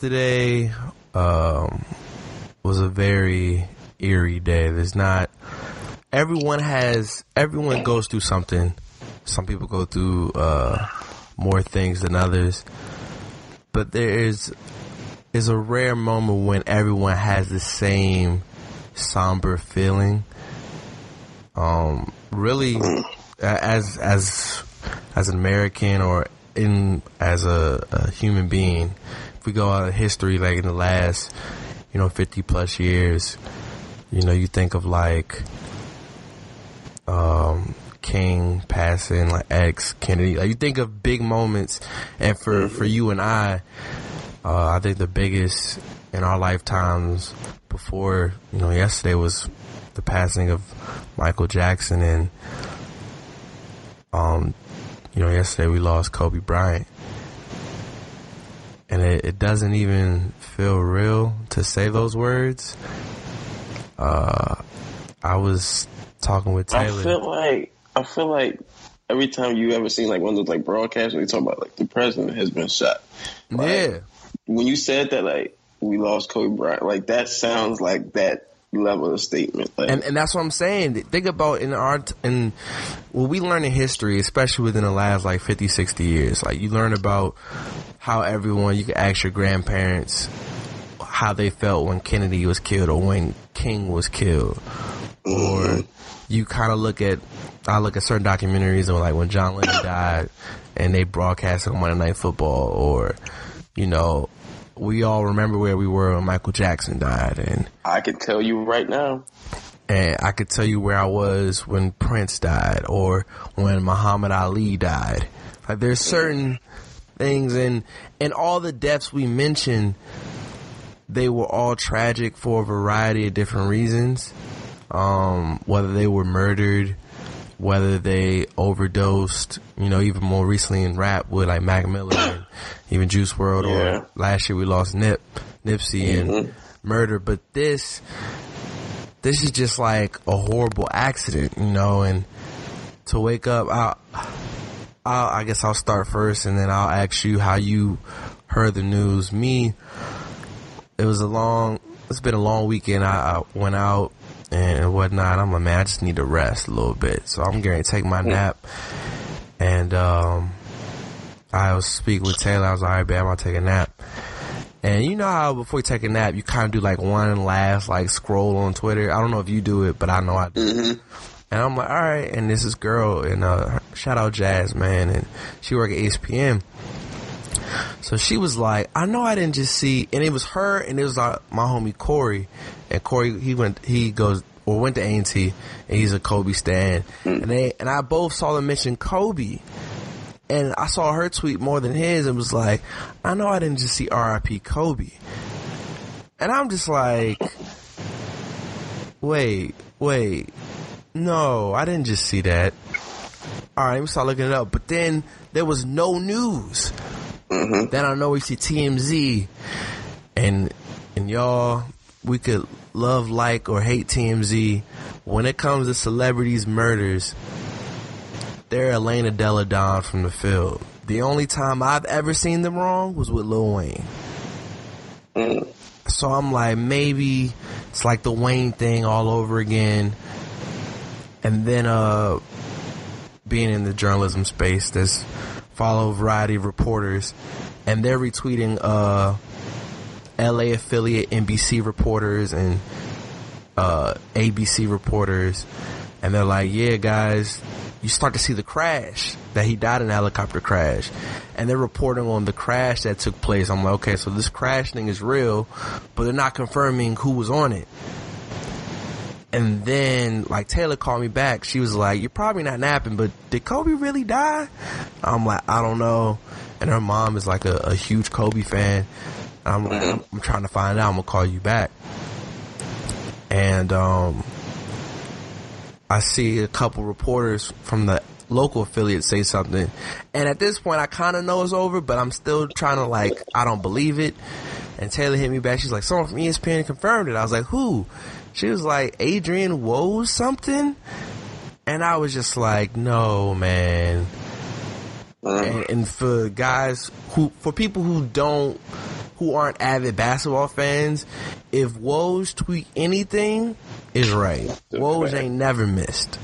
yesterday um, was a very eerie day. There's not everyone has everyone goes through something. Some people go through uh, more things than others, but there is is a rare moment when everyone has the same somber feeling. Um, really, as as as an American or in as a, a human being, if we go out of history, like in the last, you know, fifty plus years, you know, you think of like um, King passing, like X Kennedy, like you think of big moments, and for for you and I, uh, I think the biggest in our lifetimes before you know yesterday was the passing of Michael Jackson and um you know yesterday we lost Kobe Bryant and it, it doesn't even feel real to say those words uh I was talking with I Taylor feel like I feel like every time you ever seen like one of those like broadcasts where they talk about like the president has been shot. Like, yeah When you said that like we lost Kobe Bryant, like that sounds like that level of statement. Like and and that's what I'm saying. Think about in our t- in what we learn in history, especially within the last like 50, 60 years. Like you learn about how everyone you can ask your grandparents how they felt when Kennedy was killed or when King was killed, or you kind of look at I look at certain documentaries or like when John Lennon died and they broadcast on Monday Night Football, or you know. We all remember where we were when Michael Jackson died, and I can tell you right now, and I could tell you where I was when Prince died or when Muhammad Ali died. Like there's certain things and and all the deaths we mentioned, they were all tragic for a variety of different reasons. Um, whether they were murdered, whether they overdosed, you know, even more recently in rap with like Mac Miller and even Juice WRLD Yeah. or last year we lost Nip, Nipsey and murder. But this, this is just like a horrible accident, you know, and to wake up, I'll, I'll, I guess I'll start first and then I'll ask you how you heard the news. Me, it was a long, it's been a long weekend. I, I went out and whatnot. I'm like, man, I just need to rest a little bit. So I'm going to take my nap and, um, I was speaking with Taylor. I was like, all right, babe, I'm going to take a nap. And you know how before you take a nap, you kind of do like one last like scroll on Twitter. I don't know if you do it, but I know I do. And I'm like, all right. And this is girl, and uh, shout out Jazz, man, and she work at ESPN. So she was like, I know I didn't just see, and it was her, and it was like my homie Corey, and Corey he went, he goes or went to A and T, and he's a Kobe stan, and they and I both saw them mention Kobe. And I saw her tweet more than his and was like, I know I didn't just see RIP Kobe. And I'm just like, wait, wait, no, I didn't just see that. all right, we me start looking it up. But then there was no news. Mm-hmm. Then I know we see TMZ, and and y'all, we could love, like, or hate TMZ. When it comes to celebrities' murders, they're Elena Deladon from the field. The only time I've ever seen them wrong was with Lil Wayne. Mm. So I'm like, maybe it's like the Wayne thing all over again. And then, uh, being in the journalism space, there's follow a variety of reporters, and they're retweeting, uh, LA affiliate NBC reporters and, uh, ABC reporters. And they're like, yeah, guys, you start to see the crash that he died in a helicopter crash. And they're reporting on the crash that took place. I'm like, okay, so this crash thing is real, but they're not confirming who was on it. And then, like, Taylor called me back. She was like, you're probably not napping, but did Kobe really die? I'm like, I don't know. And her mom is like a, a huge Kobe fan. I'm like, I'm, I'm trying to find out. I'm gonna call you back. And, um, I see a couple reporters from the local affiliate say something. And at this point, I kind of know it's over, but I'm still trying to like, I don't believe it. And Taylor hit me back. She's like, someone from ESPN confirmed it. I was like, who? She was like, Adrian Woj something. And I was just like, no, man. And, and for guys who, for people who don't, who aren't avid basketball fans, if Woj tweet anything, is right. Woj ain't never missed.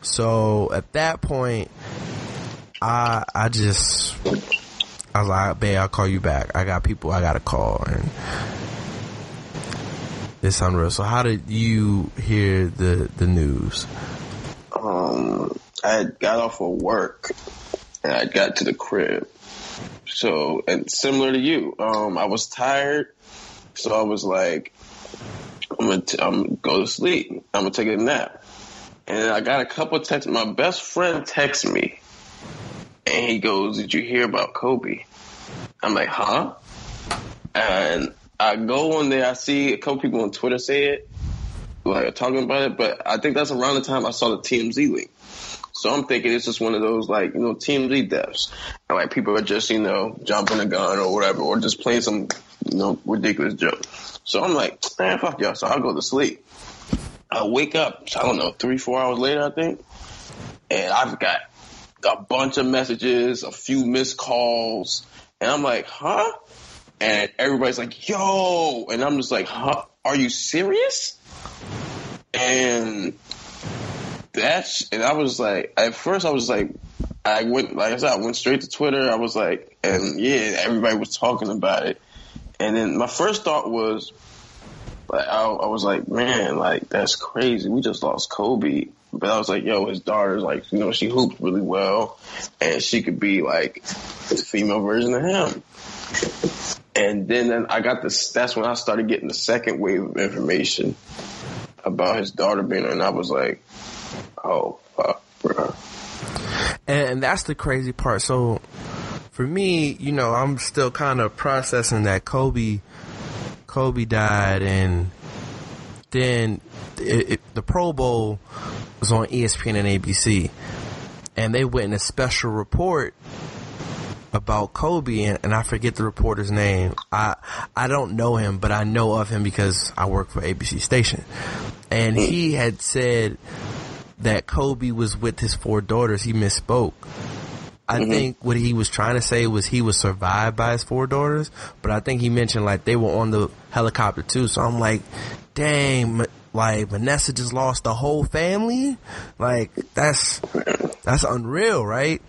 So at that point, I I just I was like, babe, I'll call you back. I got people I gotta call and it's unreal. So how did you hear the the news? Um, I got off of work and I got to the crib. So, and similar to you, um, I was tired. So I was like, I'm gonna, t- I'm gonna go to sleep. I'm gonna take a nap. And I got a couple texts. My best friend texted me and he goes, did you hear about Kobe? I'm like, huh? And I go on there, I see a couple people on Twitter say it, like talking about it, but I think that's around the time I saw the TMZ link. So I'm thinking it's just one of those like, you know, TMZ deaths. And like people are just, you know, jumping a gun or whatever, or just playing some, you know, ridiculous joke. So I'm like, man, fuck y'all. So I'll go to sleep. I wake up, I don't know, three, four hours later, I think. And I've got a bunch of messages, a few missed calls. And I'm like, huh? And everybody's like, yo. And I'm just like, huh? Are you serious? And that's, and I was like, at first I was like, I went, like I said, I went straight to Twitter. I was like, and yeah, everybody was talking about it. And then my first thought was, like, I, I was like, man, like, that's crazy. We just lost Kobe. But I was like, yo, his daughter's like, you know, she hoops really well and she could be like the female version of him. And then, I got this, that's when I started getting the second wave of information about his daughter being. And I was like, oh, fuck, bro. And that's the crazy part. So for me, you know, I'm still kind of processing that Kobe, Kobe died, and then it, it, the Pro Bowl was on ESPN and ABC, and they went in a special report about Kobe, and, and I forget the reporter's name. I I don't know him, but I know of him because I work for ABC station, and he had said that Kobe was with his four daughters. He misspoke. I mm-hmm. think what he was trying to say was he was survived by his four daughters, but I think he mentioned like they were on the helicopter too. So I'm like, dang, like Vanessa just lost the whole family. Like that's that's unreal, right?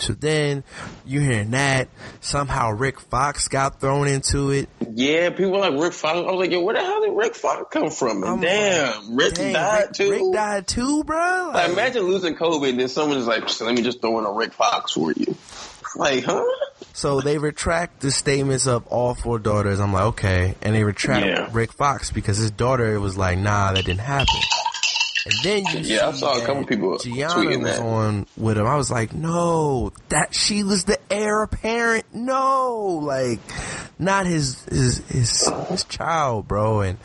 So then you're hearing that somehow Rick Fox got thrown into it. Yeah, people like Rick Fox. I was like, yo, where the hell did Rick Fox come from? And I'm damn, Rick Dang, died Rick, too. Rick died too, bro. Like, imagine losing Kobe and then someone is like, let me just throw in a Rick Fox for you. Like, huh? So they retract the statements of all four daughters. I'm like, okay. And they retract Yeah. Rick Fox because his daughter was like, nah, that didn't happen. And then you Yeah, I saw a couple people Gianna tweeting was that. on with him. I was like, no, that she was the heir apparent. No, like not his his his his child, bro. And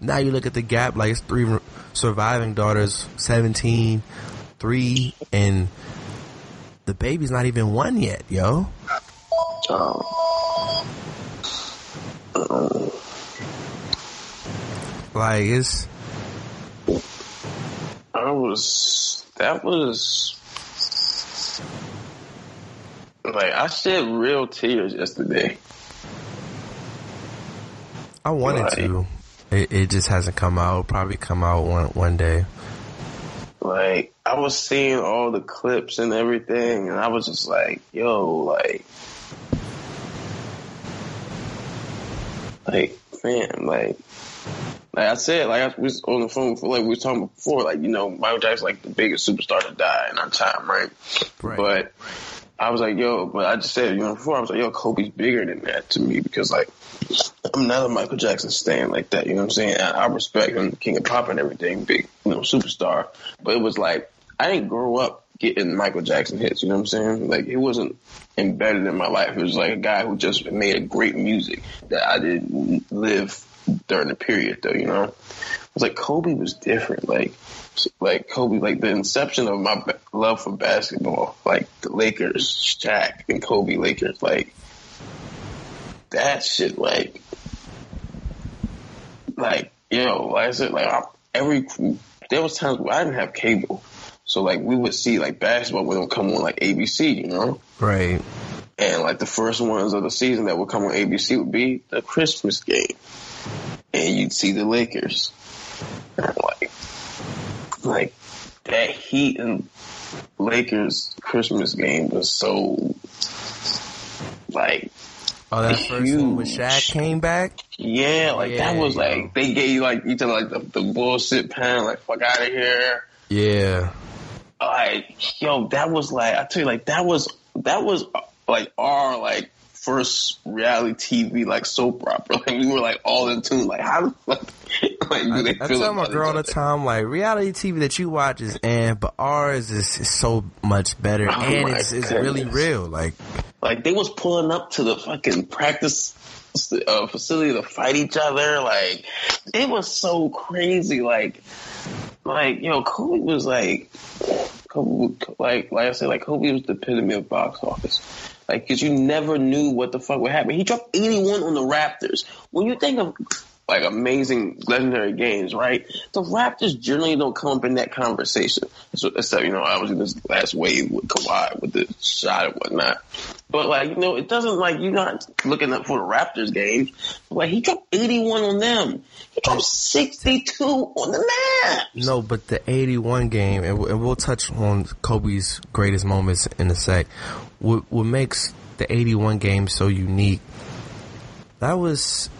now you look at the gap, like it's three surviving daughters, 17, three, and the baby's not even one yet, yo. Um, Like it's was that was like I shed real tears yesterday. I wanted Right. to. It, it just hasn't come out. It'll probably come out one one day. Like I was seeing all the clips and everything, and I was just like, "Yo, like, like, fam, like." Like I said, like I was on the phone for like we was talking before, like you know Michael Jackson's like the biggest superstar to die in our time, right? Right. But I was like, yo, but I just said, you know, before I was like, yo, Kobe's bigger than that to me because like I'm not a Michael Jackson stan like that. You know what I'm saying? I, I respect him, King of Pop and everything, big, you know, superstar. But it was like I didn't grow up getting Michael Jackson hits. You know what I'm saying? Like it wasn't embedded in my life. It was like a guy who just made a great music that I didn't live during the period though. You know, it was like Kobe was different. Like like Kobe, like the inception of my love for basketball, like the Lakers, Shaq and Kobe Lakers, like that shit, like, like yo, like I said, like I, every there was times where I didn't have cable, so like we would see like basketball when it would come on like ABC, you know, Right. and like the first ones of the season that would come on ABC would be the Christmas game, and you'd see the Lakers, like, like that Heat and Lakers Christmas game was so like Oh, that first one when Huge. Shaq came back. yeah, like that was yo. like they gave you like each other like the, the bullshit pen, like fuck out of here. Yeah. Like yo, that was like I tell you, like that was that was uh, like our like first reality TV like soap opera. Like we were like all in tune. Like how the fuck like do they I feel tell my girl all the time, like reality TV that you watch is and but ours is, is so much better Oh and it's, it's really real. Like Like they was pulling up to the fucking practice uh, facility to fight each other. Like it was so crazy. Like, like yo, know, Kobe was like, Kobe, like, like I said, like Kobe was the epitome of box office. Like, cause you never knew what the fuck would happen. He dropped 81 on the Raptors. When you think of like amazing legendary games, right? The Raptors generally don't come up in that conversation. So, except, you know, I was in this last wave with Kawhi with the shot and whatnot. But like, you know, it doesn't like you're not looking up for the Raptors game. Like he dropped 81 on them. He dropped 62 on the Mavs. no, but the '81 game, and, we- and we'll touch on Kobe's greatest moments in a sec. What, what makes the '81 game so unique? That was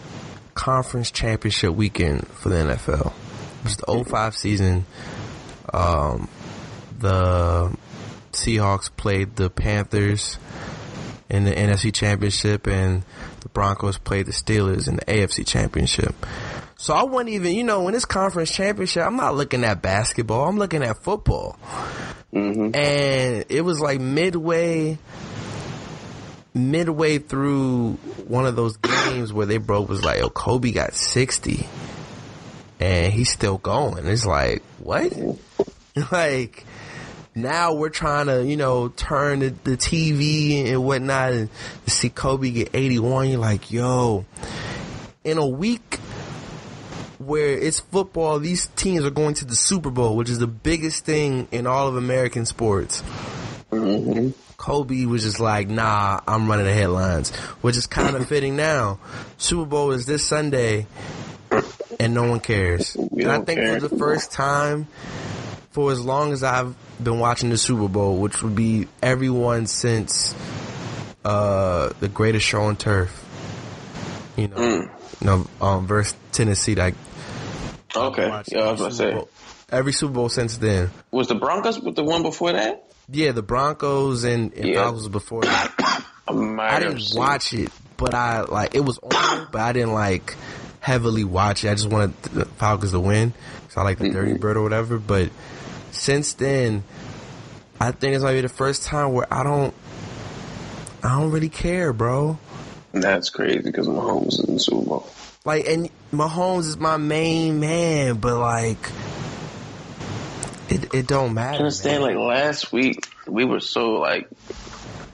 conference championship weekend for the NFL. It was the 05 season. Um, the Seahawks played the Panthers in the NFC Championship, and the Broncos played the Steelers in the AFC Championship. So I wouldn't even, you know, in this conference championship, I'm not looking at basketball. I'm looking at football. Mm-hmm. And it was like midway, midway through one of those games where they broke was like, oh, Kobe got 60 and he's still going. It's like, what? like, now we're trying to, you know, turn the, the TV and whatnot and to see Kobe get 81. You're like, yo, in a week where it's football, these teams are going to the Super Bowl, which is the biggest thing in all of American sports. Kobe was just like, nah, I'm running the headlines, which is kind of fitting now. Super Bowl is this Sunday, and no one cares. We and I think care for the first time, for as long as I've been watching the Super Bowl, which would be everyone since uh, the greatest show on turf, you know, Mm. you know, um, versus Tennessee, like Okay. Yeah, I was every about to Super say. Bowl- every Super Bowl since then. Was the Broncos with the one before that? Yeah, the Broncos and, and Yeah. Falcons before that. I I didn't watch it, but I like it was on, but I didn't like heavily watch it. I just wanted the Falcons to win, so I like the Dirty Bird or whatever. But since then, I think it's might be the first time where I don't, I don't really care, bro. That's crazy because Mahomes is in the Super Bowl. Like, and Mahomes is my main man, but like, it, it don't matter. I understand. man. Like last week, we were so like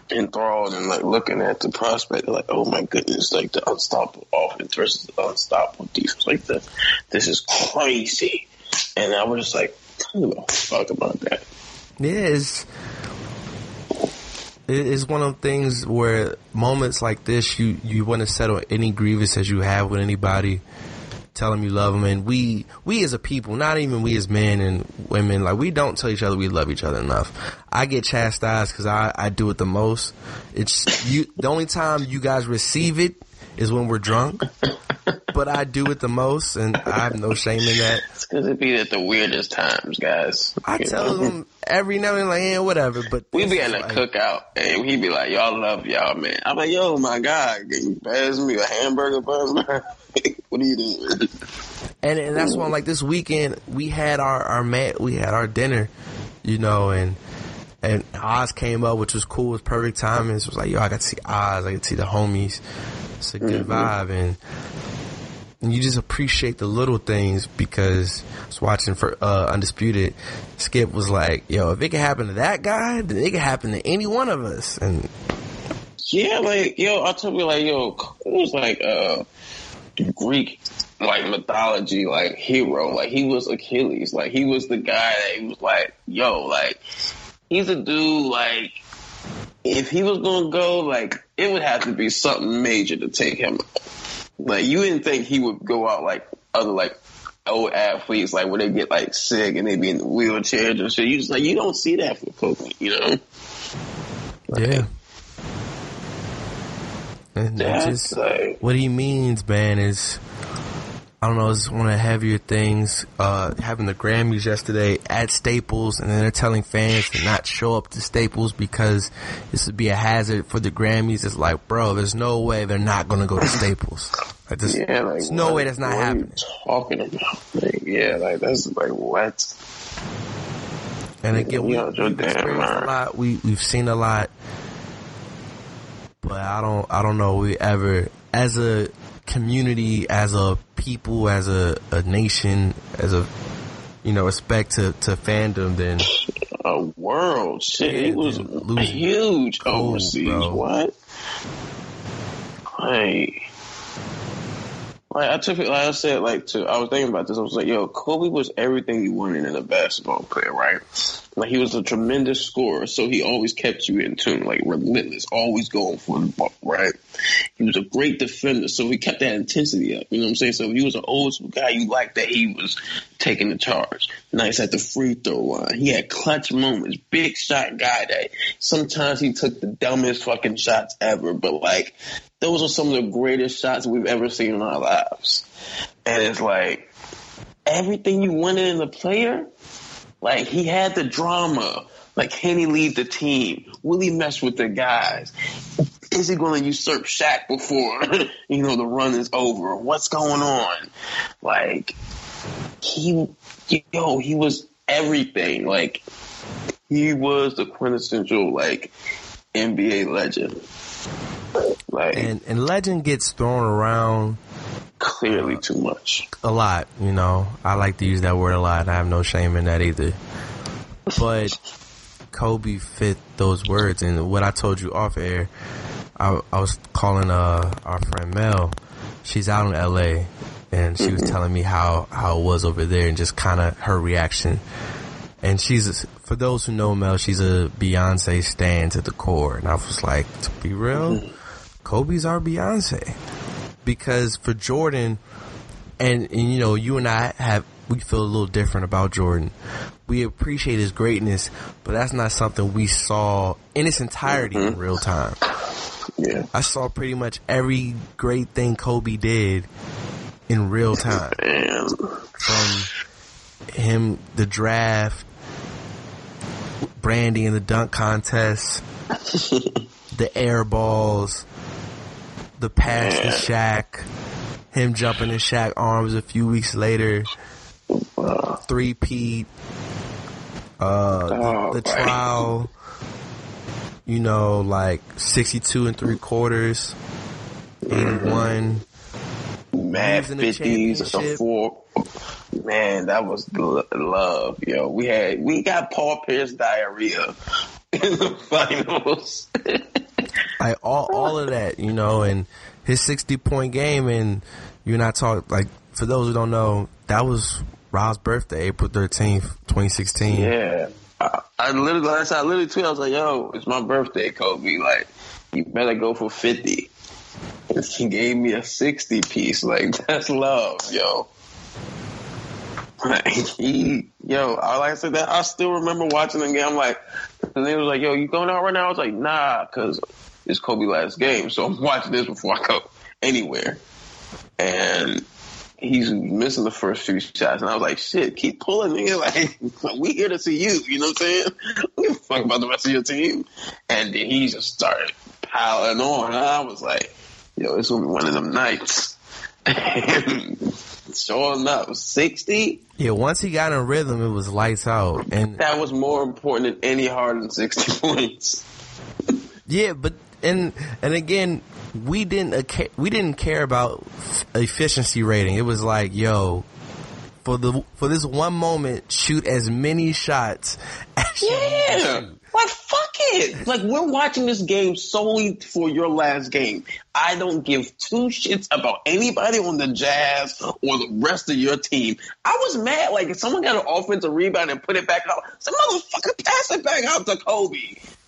enthralled and like looking at the prospect, like, oh my goodness, like the unstoppable offense versus the unstoppable defense. Like the this is crazy, and I was just like, I don't give a fuck about that. Yeah, it's it is one of the things where moments like this, you you want to settle any grievances you have with anybody. Tell them you love them, and we we as a people, not even we as men and women, like we don't tell each other we love each other enough. I get chastised because I I do it the most. It's you. The only time you guys receive it is when we're drunk, but I do it the most, and I have no shame in that. It's because it be at the weirdest times, guys. I You tell know? them every now and then, like, yeah, whatever. But We be at a like- cookout and he be like, "Y'all love y'all, man." I'm like, "Yo, my God, can you pass me a hamburger, buzz? what are you doing?" and and that's why like this weekend we had our our man we had our dinner, you know, and and Oz came up, which was cool, it was perfect timing. It was like, yo, I got to see Oz, I got to see the homies. It's a good mm-hmm. vibe, and and you just appreciate the little things because I was watching for uh, Undisputed. Skip was like, yo, if it could happen to that guy, then it could happen to any one of us, and Yeah, like yo, I told you like yo, it was like uh Greek like mythology like hero. Like he was Achilles. Like he was the guy that he was like, yo, like he's a dude like if he was gonna go, like it would have to be something major to take him. Out. Like you didn't think he would go out like other like old athletes, like where they get like sick and they be in the wheelchairs and shit. You just like you don't see that for Kobe, you know? yeah. And that's That's just like what he means, man, is I don't know, it's one of the heavier things. Uh, having the Grammys yesterday at Staples, and then they're telling fans to not show up to Staples because this would be a hazard for the Grammys. It's like, bro, there's no way they're not gonna go to Staples. Like, there's, Yeah, like there's no way that's not what are you happening. talking about? Like, yeah, like that's like what? And again, we, we've experienced a lot. We we've seen a lot, but I don't I don't know we ever as a community, as a people, as a, a nation, as a you know respect to, to fandom. Then A world shit. It was huge overseas. bro. What? Like, like I it. Like I said, like to I was thinking about this. I was like, yo, Kobe was everything you wanted in a basketball player, right? Like he was a tremendous scorer, so he always kept you in tune, like relentless, always going for the ball, right? He was a great defender, so he kept that intensity up. You know what I'm saying? So he was an old school guy, you liked that he was taking the charge. Nice at the free throw line. He had clutch moments, big shot guy that sometimes he took the dumbest fucking shots ever, but like those are some of the greatest shots we've ever seen in our lives. And it's like everything you wanted in a player, like he had the drama. Like, can he lead the team? Will he mess with the guys? Is he going to usurp Shaq before you know the run is over? What's going on? Like, he, yo, he was everything. Like, he was the quintessential like NBA legend. Like, and and legend gets thrown around clearly too much. a lot. You know, I like to use that word a lot. and I have no shame in that either. But Kobe fit those words, and what I told you off air, I, I was calling uh, our friend Mel. She's out in L.A. and she was telling me how how it was over there, and just kind of her reaction. And she's for those who know Mel, she's a Beyonce stan to the core, and I was like, to be real, Kobe's our Beyonce because for Jordan, and, and you know, you and I have we feel a little different about Jordan. We appreciate his greatness, but that's not something we saw in its entirety in mm-hmm. real time. Yeah. I saw pretty much every great thing Kobe did in real time. From him, the draft, Brandy in the dunk contest, the air balls, the pass to Shaq, him jumping in Shaq arms a few weeks later, three-peat, uh, Oh, the, the trial, you know, like 62 and three quarters, 81. mad Losing the fifties or championship. four. Man, that was love, yo. We had we got Paul Pierce diarrhea in the finals. like all all of that, you know, and his sixty point game, and you're not talking like for those who don't know, that was Rob's birthday, April thirteenth, twenty sixteen. yeah, I, I literally last I literally tweeted, I was like, "Yo, it's my birthday, Kobe. Like, you better go for 50. And He gave me a sixty piece. Like, that's love, yo. Like, he, yo, I- like I said, that I still remember watching the game. I'm like, and they was like, "Yo, you going out right now?" I was like, "Nah," because it's Kobe last game, so I'm watching this before I go anywhere. And he's missing the first few shots, and I was like, "Shit, keep pulling, nigga! Like, we here to see you. You know what I'm saying? Give fuck about the rest of your team." And then he just started piling on. And I was like, "Yo, it's gonna be one of them nights." And up sixty. Yeah, once he got in rhythm, it was lights out, and That was more important than any Harden sixty points. yeah, but and and again, we didn't we didn't care about efficiency rating. It was like, yo, for the for this one moment, shoot as many shots as you need to Yeah. Like fuck it. Like we're watching this game solely for your last game. I don't give two shits about anybody on the Jazz or the rest of your team. I was mad. Like if someone got an offensive rebound and put it back out, some motherfucker pass it back out to Kobe.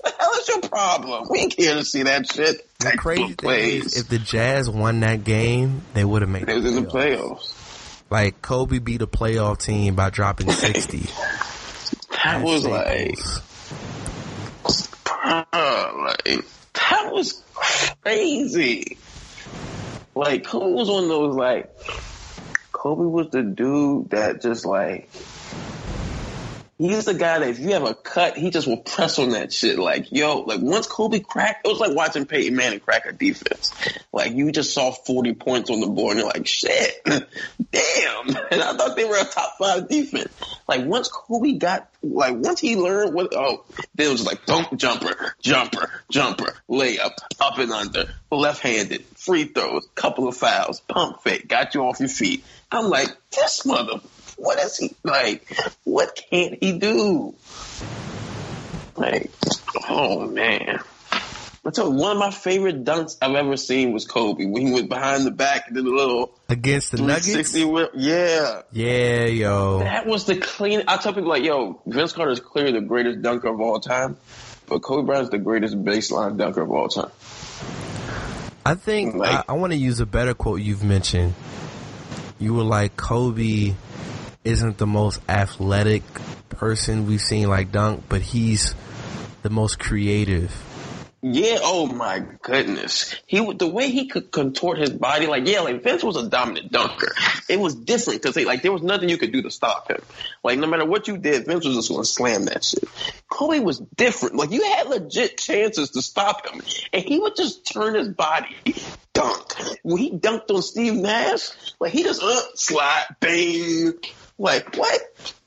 What the hell is your problem? We ain't here to see that shit. The Textbook crazy thing plays. is, if the Jazz won that game, they would have made It was in the playoffs. Like Kobe beat a playoff team by dropping sixty. That was like like that was crazy. Like Kobe was one of those like Kobe was the dude that just like he's the guy that if you have a cut, he just will press on that shit. Like, yo, like once Kobe cracked, it was like watching Peyton Manning crack a defense. Like you just saw 40 points on the board and you're like, shit, damn. And I thought they were a top five defense. Like once Kobe got, like once he learned what, oh, then it was like dunk jumper, jumper, jumper, layup, up and under, left-handed, free throws, couple of fouls, pump fake, got you off your feet. I'm like, this mother, what is he like? What can't he do? Like, oh man. I tell you, one of my favorite dunks I've ever seen was Kobe when he went behind the back and did a little against the Nuggets. 360 whip. Yeah. Yeah, yo. That was the clean. I tell people like, yo, Vince Carter is clearly the greatest dunker of all time, but Kobe Bryant is the greatest baseline dunker of all time. I think Like- I, I want to use a better quote you've mentioned. You were like Kobe isn't the most athletic person we've seen like dunk, but he's the most creative. Yeah. Oh my goodness. He the way he could contort his body. Like yeah, like Vince was a dominant dunker. It was different because like there was nothing you could do to stop him. Like no matter what you did, Vince was just going to slam that shit. Kobe was different. Like you had legit chances to stop him, and he would just turn his body dunk. When he dunked on Steve Nash, like he just uh, slide, bang. Like what?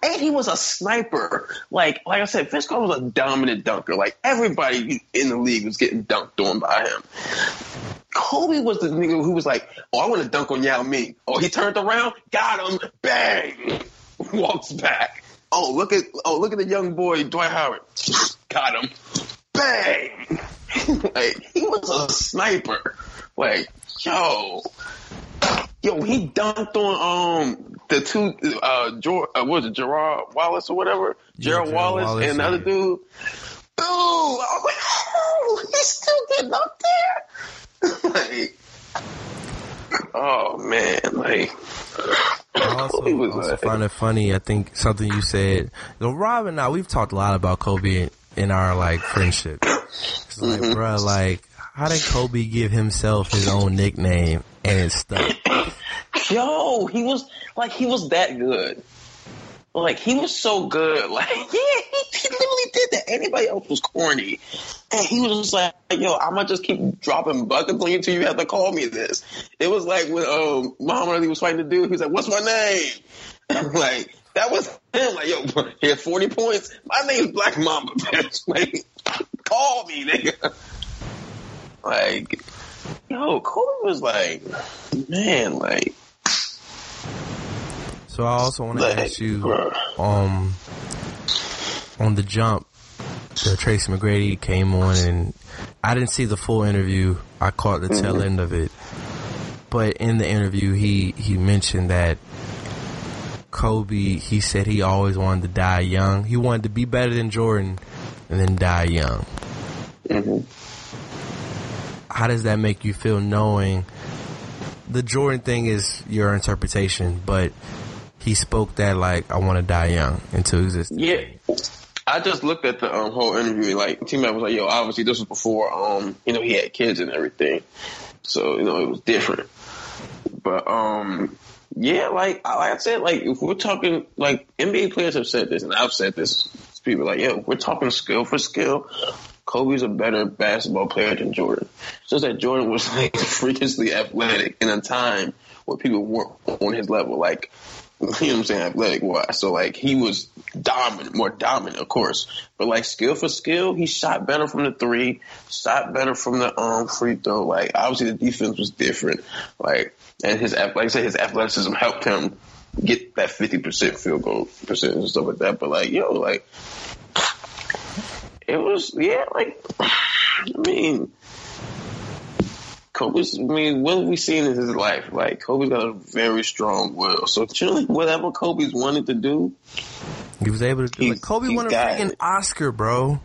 And he was a sniper. Like like I said, Carter was a dominant dunker. Like everybody in the league was getting dunked on by him. Kobe was the nigga who was like, "Oh, I want to dunk on Yao Ming." Oh, he turned around, got him, bang, walks back. Oh, look at oh look at the young boy Dwight Howard, got him, bang. like he was a sniper. Like yo, yo, he dunked on um the two uh, uh what was it Gerard Wallace or whatever, Yeah, Gerald Gerald Wallace, Wallace, and the other dude. Ooh, I was like, oh, he's still getting up there. like, oh man, like, I also, also like- find it funny. I think something you said. You know, Rob and I, we've talked a lot about Kobe in, our like friendship. It's like, Mm-hmm. bruh, like, how did Kobe give himself his own nickname and it stuck? Yo, he was like, he was that good. Like he was so good. Like yeah, he, he literally did that. Anybody else was corny, and he was just like, "Yo, I'm gonna just keep dropping buckets until you have to call me this." It was like when um Muhammad Ali was fighting the dude. He was like, "What's my name?" like that was him. Like yo, he had 40 points. My name's Black Mamba, bitch. Like call me, nigga. Like yo, Kobe was like, man, like So I also want to ask you, um, on the jump, the Tracy McGrady came on, and I didn't see the full interview. I caught the tail end of it, but in the interview, he he mentioned that Kobe. He said he always wanted to die young. He wanted to be better than Jordan, and then die young. How does that make you feel, knowing the Jordan thing is your interpretation, but he spoke that like I want to die young into existence. Yeah. I just looked at the um, whole interview. Like, T Mac was like, "Yo, obviously this was before, um, you know, he had kids and everything, so you know it was different." But um, yeah, like like I said, like if we're talking, like NBA players have said this, and I've said this. People like, "Yo, we're talking skill for skill." Kobe's a better basketball player than Jordan. It's just that Jordan was like freakishly athletic in a time where people weren't on his level. Like, you know what I'm saying, athletic wise. So like he was dominant, more dominant, of course. But like skill for skill, he shot better from the three, shot better from the um free throw. Like obviously the defense was different. Like and his like I said, his athleticism helped him get that fifty percent field goal percentage and stuff like that. But like yo, like it was yeah, like I mean Kobe's, I mean, what have we seen in his life? Like, Kobe's got a very strong will. So, generally, whatever Kobe's wanted to do, He was able to do. Like Kobe won a freaking it. Oscar, bro.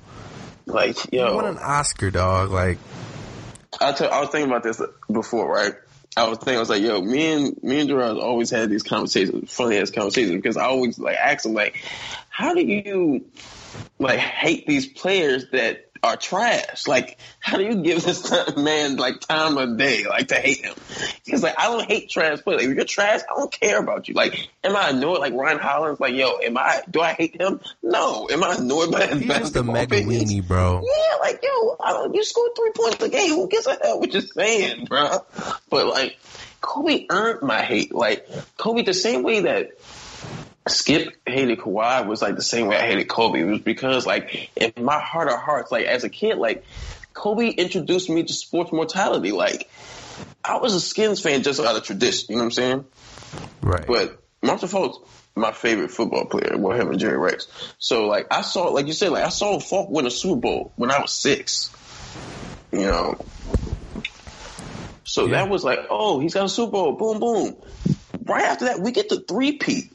like, He won an Oscar, dog. Like I, tell, I was thinking about this before, right? I was thinking, I was like, yo, me and me and Gerard always had these conversations, funny ass conversations, because I always like ask him, like, how do you like hate these players that are trash? Like, how do you give this man like time of day, like to hate him? He's like, I don't hate trash players. Like, if you're trash, I don't care about you. Like, am I annoyed? Like Ryan Hollins, like, yo, am I? Do I hate him? No. Am I annoyed by his he's just a mega opinions? weenie, bro. Yeah, like yo, I don't, you scored three points a game. Who gives a hell what you're saying, bro? But like, Kobe earned my hate. Like Kobe, the same way that Skip hated Kawhi was like the same way I hated Kobe. It was because like in my heart of hearts, like as a kid, like Kobe introduced me to sports mortality. Like I was a Skins fan just out of tradition. You know what I'm saying? Right. But Marshall Faulk's my favorite football player, well, him and Jerry Rice. So, like, I saw, like you said, like, I saw Falk win a Super Bowl when I was six. You know? So Yeah. that was like, oh, he's got a Super Bowl, boom, boom. Right after that, we get the three-peat.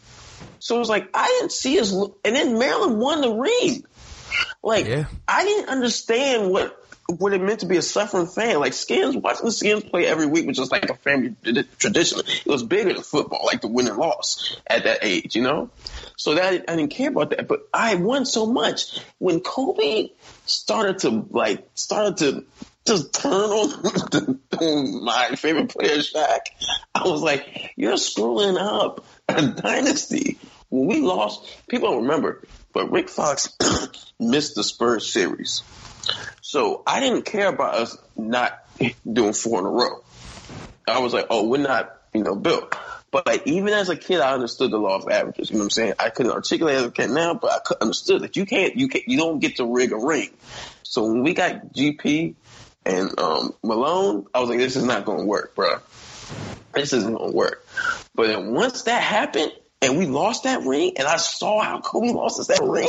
So it was like, I didn't see his, and then Maryland won the ring. Like, Yeah. I didn't understand what what it meant to be a suffering fan. Like Skins, watching the Skins play every week was just like a family tradition. It was bigger than football, like the win and loss at that age, you know. So that I didn't care about that, but I won so much when Kobe started to like started to just turn on, on my favorite player, Shaq. I was like, "You're screwing up a dynasty." When we lost, people don't remember, but Rick Fox missed the Spurs series. So I didn't care about us not doing four in a row. I was like, oh, we're not, you know, built. But like, even as a kid, I understood the law of averages. You know what I'm saying? I couldn't articulate it kid now, but I understood that you can't, you can't, you don't get to rig a ring. So when we got GP and um, Malone, I was like, this is not going to work, bro. This isn't going to work. But then once that happened and we lost that ring, and I saw how Kobe lost us that ring,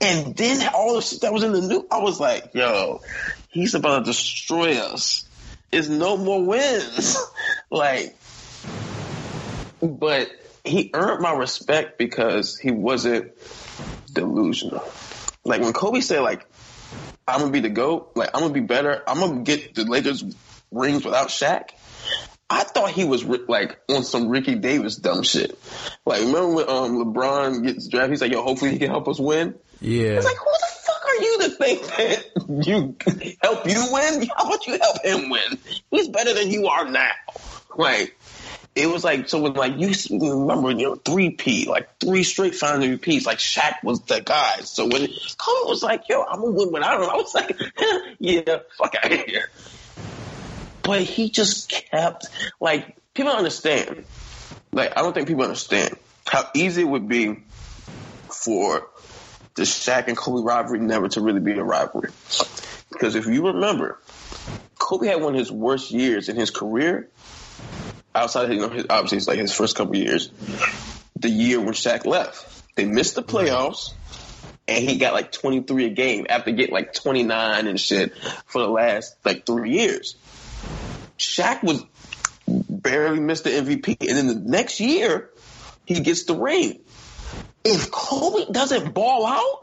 and then all the shit that was in the news, I was like, yo, he's about to destroy us. It's no more wins. like, but he earned my respect because he wasn't delusional. Like when Kobe said, like, I'm gonna be the GOAT, like I'm gonna be better, I'm gonna get the Lakers rings without Shaq. I thought he was like on some Ricky Davis dumb shit. Like remember when um, LeBron gets drafted? He's like, "Yo, hopefully he can help us win." yeah. It's like, who the fuck are you to think that you help you win? How about you help him win? He's better than you are now. Like, it was like, so when like, you remember, you know, three P, like three straight final repeats, like Shaq was the guy. So when Kobe was like, yo, I'm gonna win without him, I was like, yeah, fuck out of here. But he just kept, like, people understand. Like, I don't think people understand how easy it would be for the Shaq and Kobe rivalry never to really be a rivalry. Because if you remember, Kobe had one of his worst years in his career. Outside, of, you know, his, obviously it's like his first couple years. the year when Shaq left. They missed the playoffs, and he got like 23 a game after getting like 29 and shit for the last like three years. Shaq was barely missed the MVP, and then the next year he gets the ring. If Kobe doesn't ball out,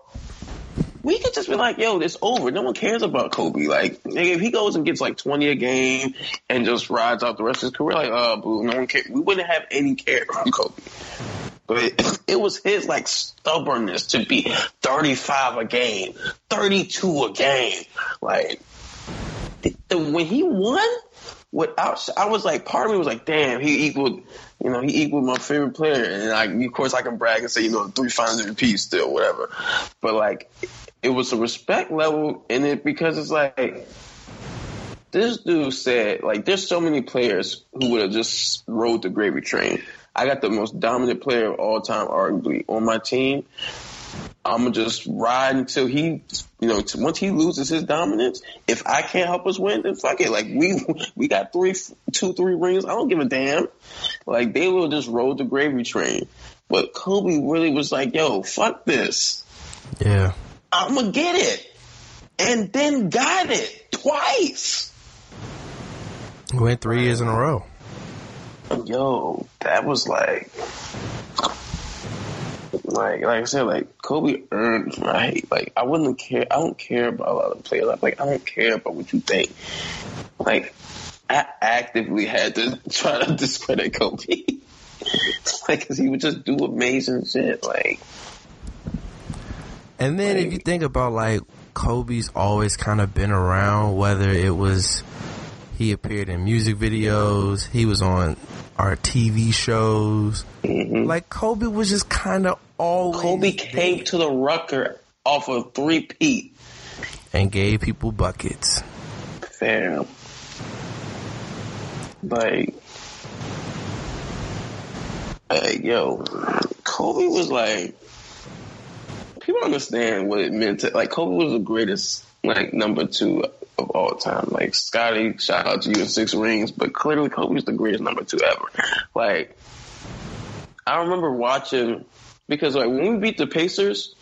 we could just be like, yo, it's over. No one cares about Kobe. Like, if he goes and gets like 20 a game and just rides out the rest of his career, like, oh, boo, no one cares. We wouldn't have any care from Kobe. But it, it was his like stubbornness to be 35 a game, 32 a game. Like, when he won, without, I was like, part of me was like, damn, he equaled, you know, he equaled my favorite player. And like, of course, I can brag and say, you know, three finals MVPs still, whatever. But like, it was a respect level in it because it's like, this dude said, like, there's so many players who would have just rode the gravy train. I got the most dominant player of all time, arguably, on my team. I'm gonna just ride until he, you know, once he loses his dominance. If I can't help us win, then fuck it. Like we, we got three, two, three rings. I don't give a damn. Like they will just roll the gravy train. But Kobe really was like, yo, fuck this. Yeah. I'm gonna get it. And then got it twice. Went three years in a row. Yo, that was like, like, like I said, like Kobe earned right. Like I wouldn't care. I don't care about a lot of players. Like I don't care about what you think. Like I actively had to try to discredit Kobe. like, cause he would just do amazing shit. Like, And then if you think about like Kobe's always kind of been around, whether it was he appeared in music videos, he was on our TV shows. Mm-hmm. Like Kobe was just kind of always Kobe came there to the Rucker off of three-peat. and gave people buckets. Fam. Like, like, yo, Kobe was like, people understand what it meant to, like, Kobe was the greatest, like, number two of all time. Like, Scotty, shout out to you in six rings, but clearly Kobe was the greatest number two ever. Like, I remember watching, because, like, when we beat the Pacers,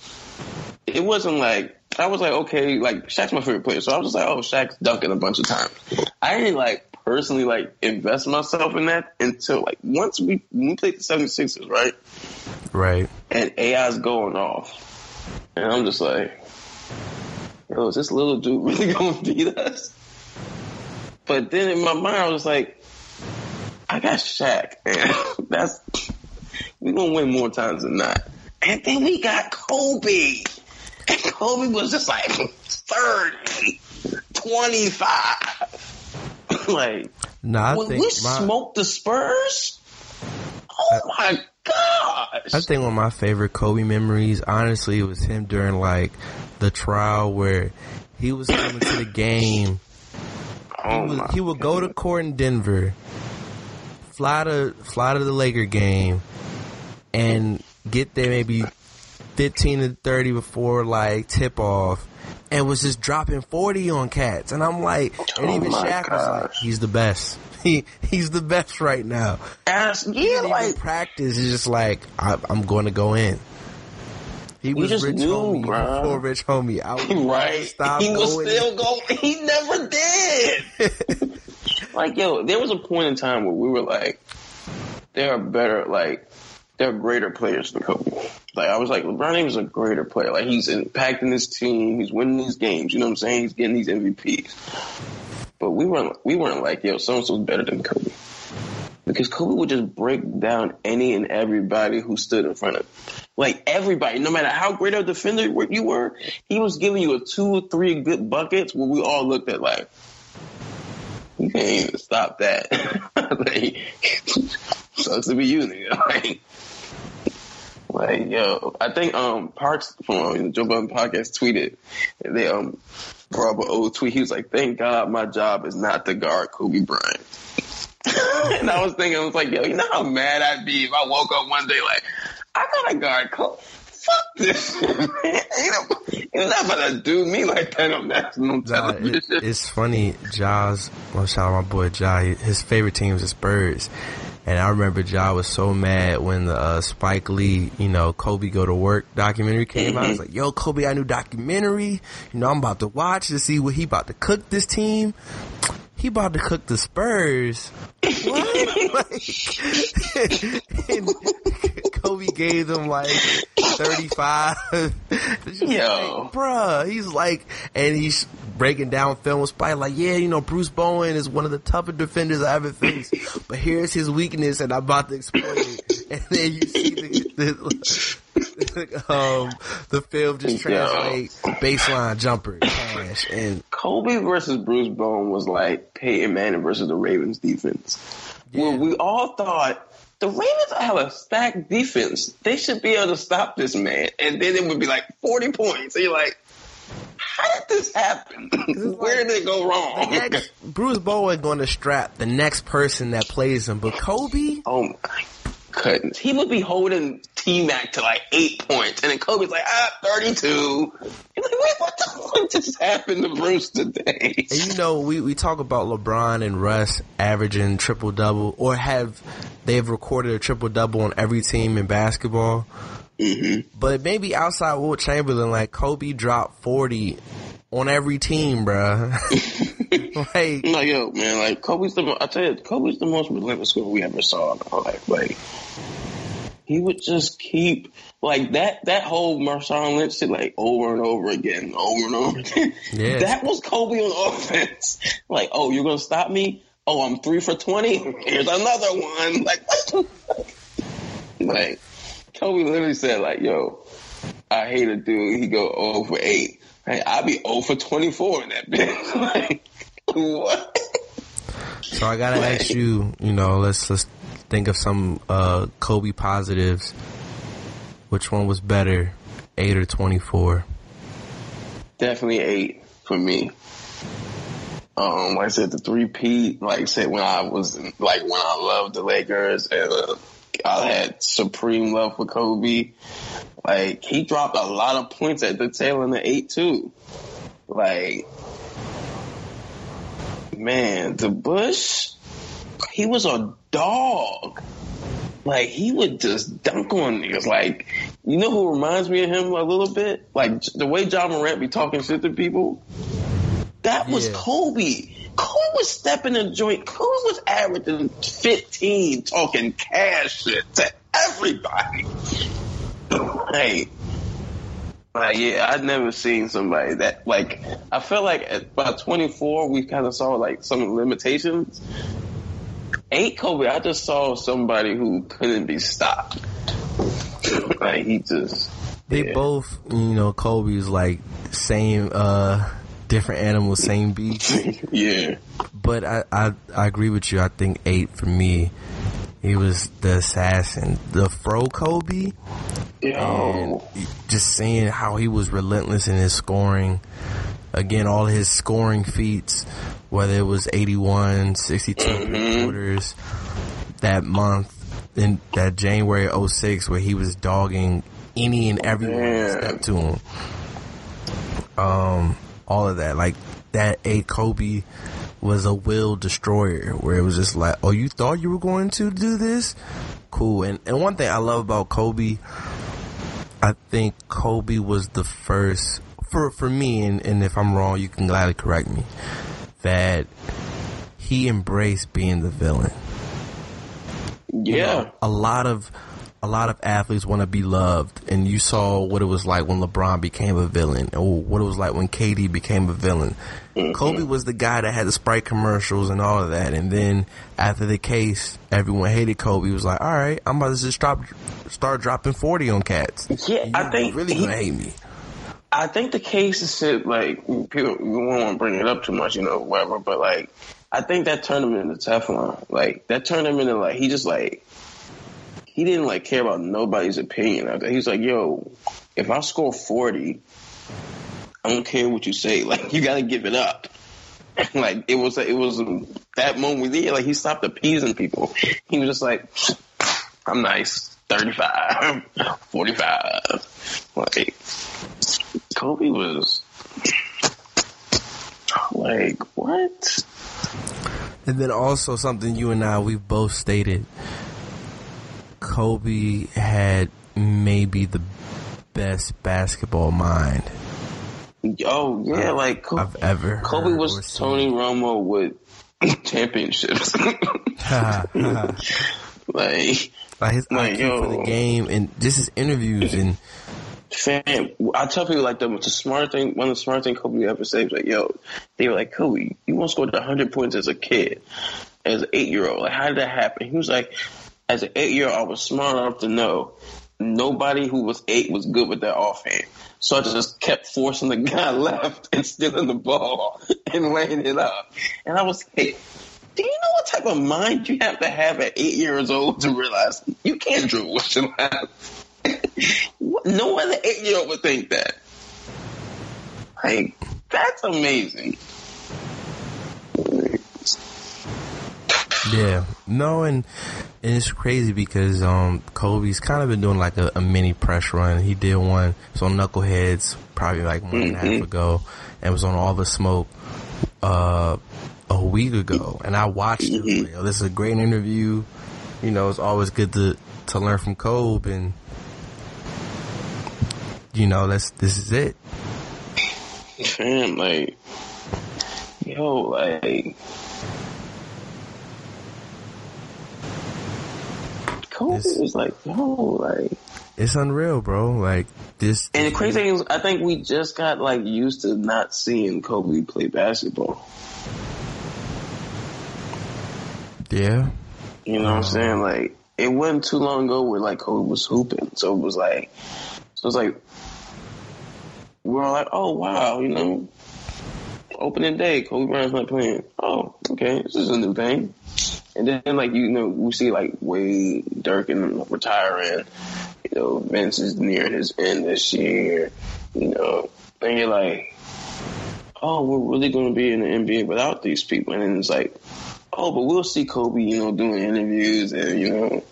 it wasn't like I was like, okay, like Shaq's my favorite player, so I was just like, oh, Shaq's dunking a bunch of times. I didn't like personally like invest myself in that until like once we we played the 76ers, right? Right. And AI's going off. And I'm just like, yo, is this little dude really gonna beat us? But then in my mind I was like, I got Shaq, and that's we gonna win more times than not. And then we got Kobe. And Kobe was just like 30, 25. like, I when we my, smoked the Spurs, oh my gosh. I think one of my favorite Kobe memories, honestly, was him during like the trial where he was coming to the game. He oh would, my he would go to court in Denver, fly to fly to the Laker game, and get there maybe fifteen to thirty before like tip off, and was just dropping forty on cats. And I'm like, and Oh even Shaq was like, he's the best. He he's the best right now. He Yeah, like, even practice. is just like I, I'm going to go in. He was just rich knew, homie bruh. before rich homie. I was right? Stop he was going still going. He never did. like, yo, there was a point in time where we were like, there are better, like, there are greater players than Kobe. Like, I was like, LeBron James is a greater player. Like, he's impacting his team. He's winning these games. You know what I'm saying? He's getting these MVPs. But we weren't, we weren't like, yo, so and so's better than Kobe. Because Kobe would just break down any and everybody who stood in front of him. Like everybody, no matter how great a defender you were, he was giving you a two or three good buckets where we all looked at like, you can't even stop that. like, sucks to be you, nigga. Like, like, yo, I think um Parks from the Joe Budden podcast tweeted they um brought up an old tweet. He was like, "Thank God my job is not to guard Kobe Bryant." and I was thinking, I was like, yo, you know how mad I'd be if I woke up one day like, I gotta guard Kobe. Fuck this shit, man. Ain't no- You're not gonna do me like that on national Nah, television. it, it's funny. Jaws, well, shout out my boy Jai. His favorite team is the Spurs, And I remember Ja was so mad when the uh, Spike Lee, you know, Kobe Go to Work documentary came out. I was like, yo, Kobe, I new documentary. You know, I'm about to watch to see what he about to cook this team. He about to cook the Spurs. What? like, and Kobe gave them like 35. It's Yo. like, bruh, he's like, and he's breaking down film with Spike, like, yeah, you know, Bruce Bowen is one of the toughest defenders I ever faced, but here's his weakness, and I'm about to exploit it. And then you see the, the, um, the film just translate baseline jumper, cash, and Kobe versus Bruce Bowen was like Peyton Manning versus the Ravens defense. Where we all thought the Ravens have a stacked defense. They should be able to stop this man. And then it would be like 40 points. And you're like, how did this happen? Where did it go wrong? next, Bruce Bowen going to strap the next person that plays him, but Kobe, oh my goodness. He would be holding T Mac to like eight points. And then Kobe's like, ah, 32. You're like, wait, what the fuck just happened to Bruce today? And you know, we, we talk about LeBron and Russ averaging triple double, or have they've recorded a triple double on every team in basketball. Mm-hmm. But maybe outside Wilt Chamberlain, like Kobe dropped forty on every team, bruh. like, No, yo, man, like Kobe's the I tell you, Kobe's the most relentless scorer we ever saw in our life. Like he would just keep like that that whole Marshawn Lynch shit like over and over again, over and over again. Yeah. That was Kobe on offense. Like, oh, you're gonna stop me? Oh, I'm three for twenty. Here's another one. Like, what? Like, Kobe literally said, like, yo, I hate a dude. He go 0 for 8. Hey, I'll be 0 for 24 in that bitch. like, what? so I gotta ask you, you know, let's let's think of some uh Kobe positives. Which one was better, eight or twenty four? Definitely 8 for me. Um, like I said, the three-peat, like I said, when I was like when I loved the Lakers and uh, I had supreme love for Kobe. Like he dropped a lot of points at the tail end of eight too. Like, man, the Bush, he was a dog. Like he would just dunk on niggas. Like, you know who reminds me of him a little bit? Like the way Ja Morant be talking shit to people. That was Yeah. Kobe. Kobe was stepping in the joint. Kobe was averaging 15 talking cash shit to everybody. Hey, like, yeah, I'd never seen somebody that, like, I feel like at by 24, we kind of saw, like, some limitations. Eight Kobe, I just saw somebody who couldn't be stopped. like, he just, They Yeah. both, you know, Kobe's like same, uh, different animals, same beast. yeah. But I, I, I agree with you. I think eight for me. He was the assassin, the fro Kobe, and just seeing how he was relentless in his scoring. Again, all his scoring feats, whether it was 81, 62 quarters that month in that January 06 where he was dogging any and everyone stepped to him. Um, all of that, like that a Kobe was a will destroyer where it was just like, oh, you thought you were going to do this? Cool. And, and one thing I love about Kobe, I think Kobe was the first, for, for me, and, and if I'm wrong, you can gladly correct me, that he embraced being the villain. Yeah. A lot of, a lot of athletes want to be loved, and you saw what it was like when LeBron became a villain, or what it was like when KD became a villain. Mm-hmm. Kobe was the guy that had the Sprite commercials and all of that, and then after the case, everyone hated Kobe. He was like, "All right, I'm about to just drop, start dropping forty on cats." Yeah, You I think really he- gonna hate me. I think the case is shit, like, people, we won't want to bring it up too much, you know, whatever, but like, I think that turned him into Teflon. Like, that turned him into like, he just like, he didn't like care about nobody's opinion. After He's like, yo, if I score 40, I don't care what you say. Like, you gotta give it up. like, it was, it was that moment, like, he stopped appeasing people. He was just like, I'm nice. 35, 45. Like, Kobe was like, what? And then also something you and I we've both stated Kobe had maybe the best basketball mind Oh yeah, like Kobe, I've ever. Kobe was. Tony Romo with championships. like, like his Like, IQ for the yo. game and just his interviews and fam, I tell people like the, the smart thing, one of the smart things Kobe ever said was like, "Yo," they were like, "Kobe, you once scored hundred points as a kid, as an eight year old. Like, how did that happen?" He was like, "As an eight year old, I was smart enough to know nobody who was eight was good with their offhand." So I just kept forcing the guy left and stealing the ball and laying it up. And I was like, do you know what type of mind you have to have at eight years old to realize you can't dribble with your left? No other eight year old would think that. Like, that's amazing. Yeah, no, and, and it's crazy because um Kobe's kind of been doing like a, a mini press run. He did one. It was on Knuckleheads probably like month and a half ago, and it was on All the Smoke uh a week ago. And I watched it. I was like, "Yo, this is a great interview. You know, it's always good to to learn from Kobe, and you know, that's this is it. Fam, like, yo, like, Kobe This- was like, yo, like, It's unreal, bro. Like this. and the crazy thing is, I think we just got like used to not seeing Kobe play basketball. Yeah. You know what I'm uh-huh. saying? Like, it wasn't too long ago where like Kobe was hooping, so it was like, so it was like, we're all like, oh wow, you know, opening day, Kobe Bryant's not playing. Oh, okay, this is a new thing. And then like you know, we see like Wade, Dirk, and retiring. You know, Vince is near his end this year. You know, and you're like, oh, we're really going to be in the NBA without these people. And it's like, oh, but we'll see Kobe, you know, doing interviews and, you know,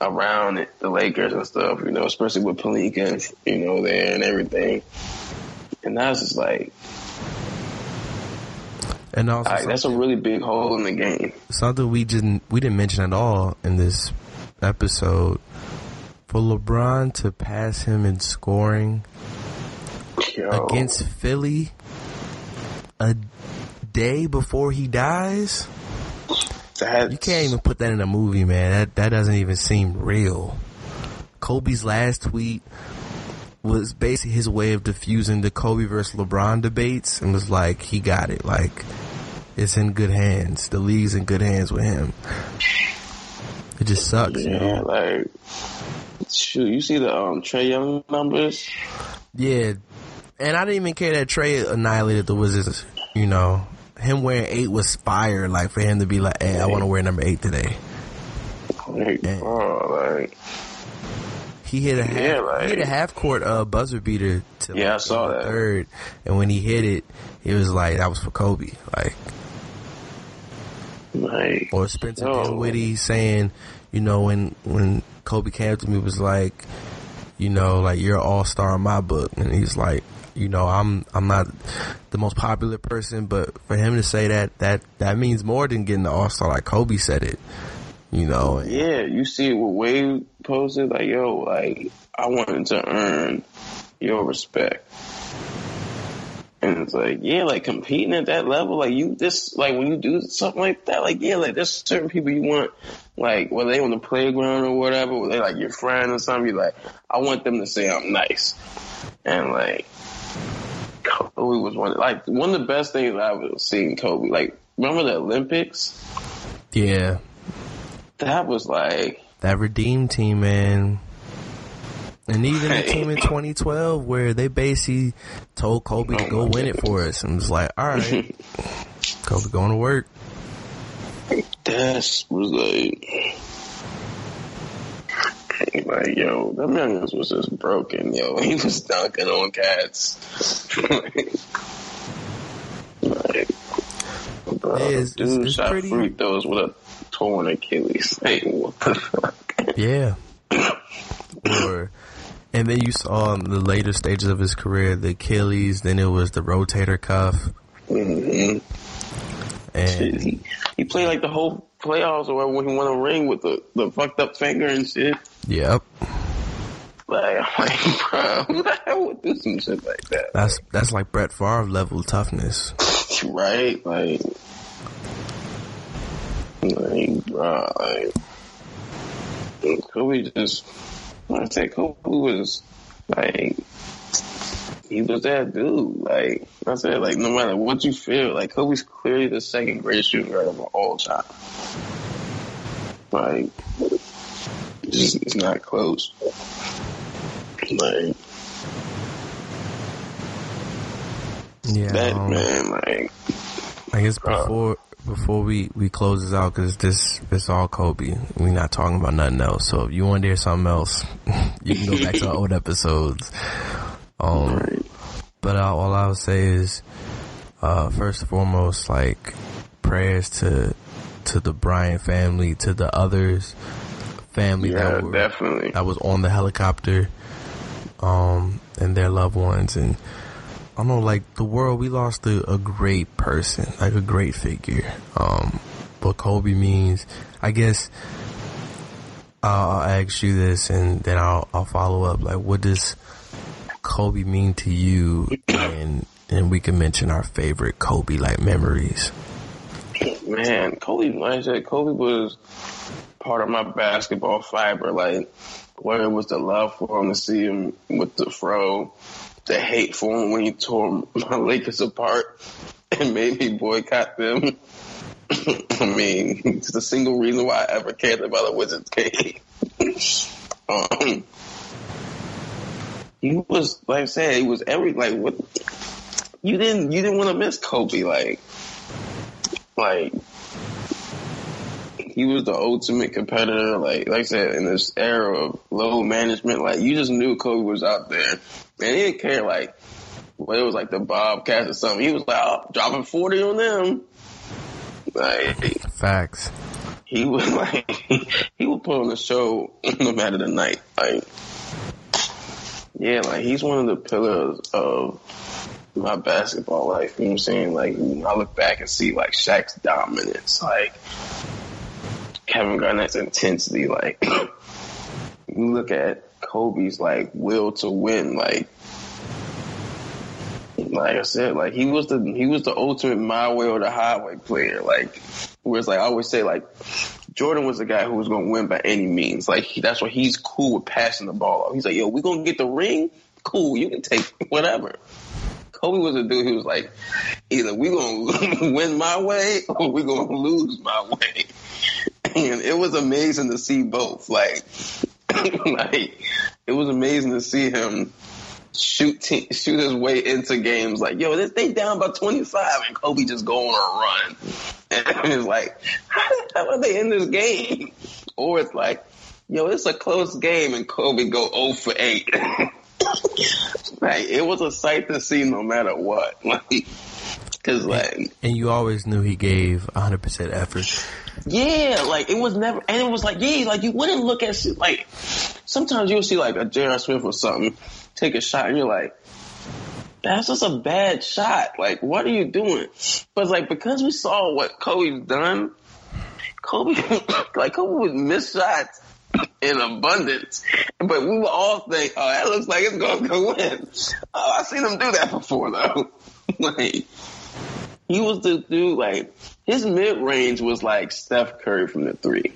around it, the Lakers and stuff, you know, especially with Pelinka, you know, there and everything. And that's just like, And also, like, that's a really big hole in the game. something we didn't we didn't mention at all in this episode. For LeBron to pass him in scoring Yo, against Philly a day before he dies, that, you can't even put that in a movie, man. That that doesn't even seem real. Kobe's last tweet was basically his way of diffusing the Kobe versus LeBron debates and was like, he got it. Like, it's in good hands. The league's in good hands with him. It just sucks, you Yeah, know? like, shoot, you see the um, Trae Young numbers? Yeah. And I didn't even care that Trae annihilated the Wizards, you know. Him wearing eight was fire, like for him to be like, hey, I want to wear number eight today. Like, Yeah. bro, like, He hit a half, Yeah, like- he hit a half court uh, buzzer beater to Yeah, I saw that. third, and when he hit it, it was like that was for Kobe, like like, or Spencer Yo. Dinwiddie saying, you know, when when Kobe came to me was like, you know, like you're an all star in my book, and he's like, you know, I'm I'm not the most popular person, but for him to say that that that means more than getting the all star, like Kobe said it, you know, Yeah, you see it with Wade posted, like, yo, like, I wanted to earn your respect. And it's like, yeah, like competing at that level, like you just like when you do something like that, like yeah, like there's certain people you want, like whether they on the playground or whatever, or they like your friend or something, you like, I want them to say I'm nice. And like Kobe was one like one of the best things I've seen Kobe. Like remember the Olympics? yeah, That was like that redeem team, man. And even the team in 2012 where they basically told Kobe to oh go win it for us. And was like, all right, Kobe going to work. That was like, like yo, them youngins was just broken, yo. He was dunking on cats. like, bro, Yeah, it's- dude it's shot pretty- free throws with a torn Achilles. Like, what the fuck? Yeah. or, and then you saw in the later stages of his career the Achilles, then it was the rotator cuff. Mhm. And He, he played like the whole playoffs or when he won a ring with the, the fucked up finger and shit. Yep. Like, I'm like, bro, who the hell would do some shit like that? That's that's like Brett Favre level toughness. right? Like, like, Kobe just, I say Kobe was like, he was that dude. Like I said, like no matter what you feel, like Kobe's clearly the second greatest shooting guard of all time. Like, it's, just, it's not close. Like Yeah. that um, man, like I guess Bro. before before we we close this out because this it's all Kobe. We're not talking about nothing else. So if you want to hear something else, you can go back to our old episodes. Um, right. but uh, all I would say is, uh, first and foremost, like prayers to to the Bryant family, to the others family yeah, that were definitely. that was on the helicopter, um, and their loved ones. And I know, like the world, we lost a, a great person, like a great figure. Um, what Kobe means, I guess. I'll, I'll ask you this, and then I'll I'll follow up. Like, what does Kobe mean to you? And and we can mention our favorite Kobe like memories. Man, Kobe, like I said, Kobe was part of my basketball fiber. Like, whether it was the love for him to see him with the fro, the hate for him when he tore my Lakers apart and made me boycott them. I mean, it's the single reason why I ever cared about a Wizards game. um, he was, like I said, he was every, like, what, you didn't, you didn't want to miss Kobe, like, like he was the ultimate competitor. Like like I said, in this era of low management, like you just knew Kobe was out there, and he didn't care like whether it was like the Bobcats or something. He was like oh, dropping forty on them. Like Facts. he was like he would put on the show no matter the night. Like yeah, like he's one of the pillars of my basketball life. You know what I'm saying? Like I look back and see like Shaq's dominance, like Kevin Garnett's intensity, like you look at Kobe's like will to win, like like I said, like he was the he was the ultimate my way or the highway player. Like whereas like I always say like Jordan was the guy who was gonna win by any means. Like he, that's why he's cool with passing the ball off. He's like, yo, we gonna get the ring? Cool, you can take whatever. Kobe was a dude who was like, either we gonna win my way or we gonna lose my way. And it was amazing to see both. Like, like it was amazing to see him shoot te- shoot his way into games. Like, yo, this they down by twenty five, and Kobe just go on a run. And it's like, how the hell are they in this game? Or it's like, yo, it's a close game, and Kobe go zero for eight. like, it was a sight to see, no matter what. Like, cause like. And you always knew he gave 100% effort. Yeah, like it was never, and it was like, yeah, like you wouldn't look at shit like. Sometimes you'll see like a J.R. Smith or something take a shot, and you're like, that's just a bad shot. Like, what are you doing? But like because we saw what Kobe's done, Kobe, like Kobe would miss shots in abundance, but we would all think, oh, that looks like it's gonna go in. Oh, I've seen him do that before though. like, he was the dude. Like his mid range was like Steph Curry from the three.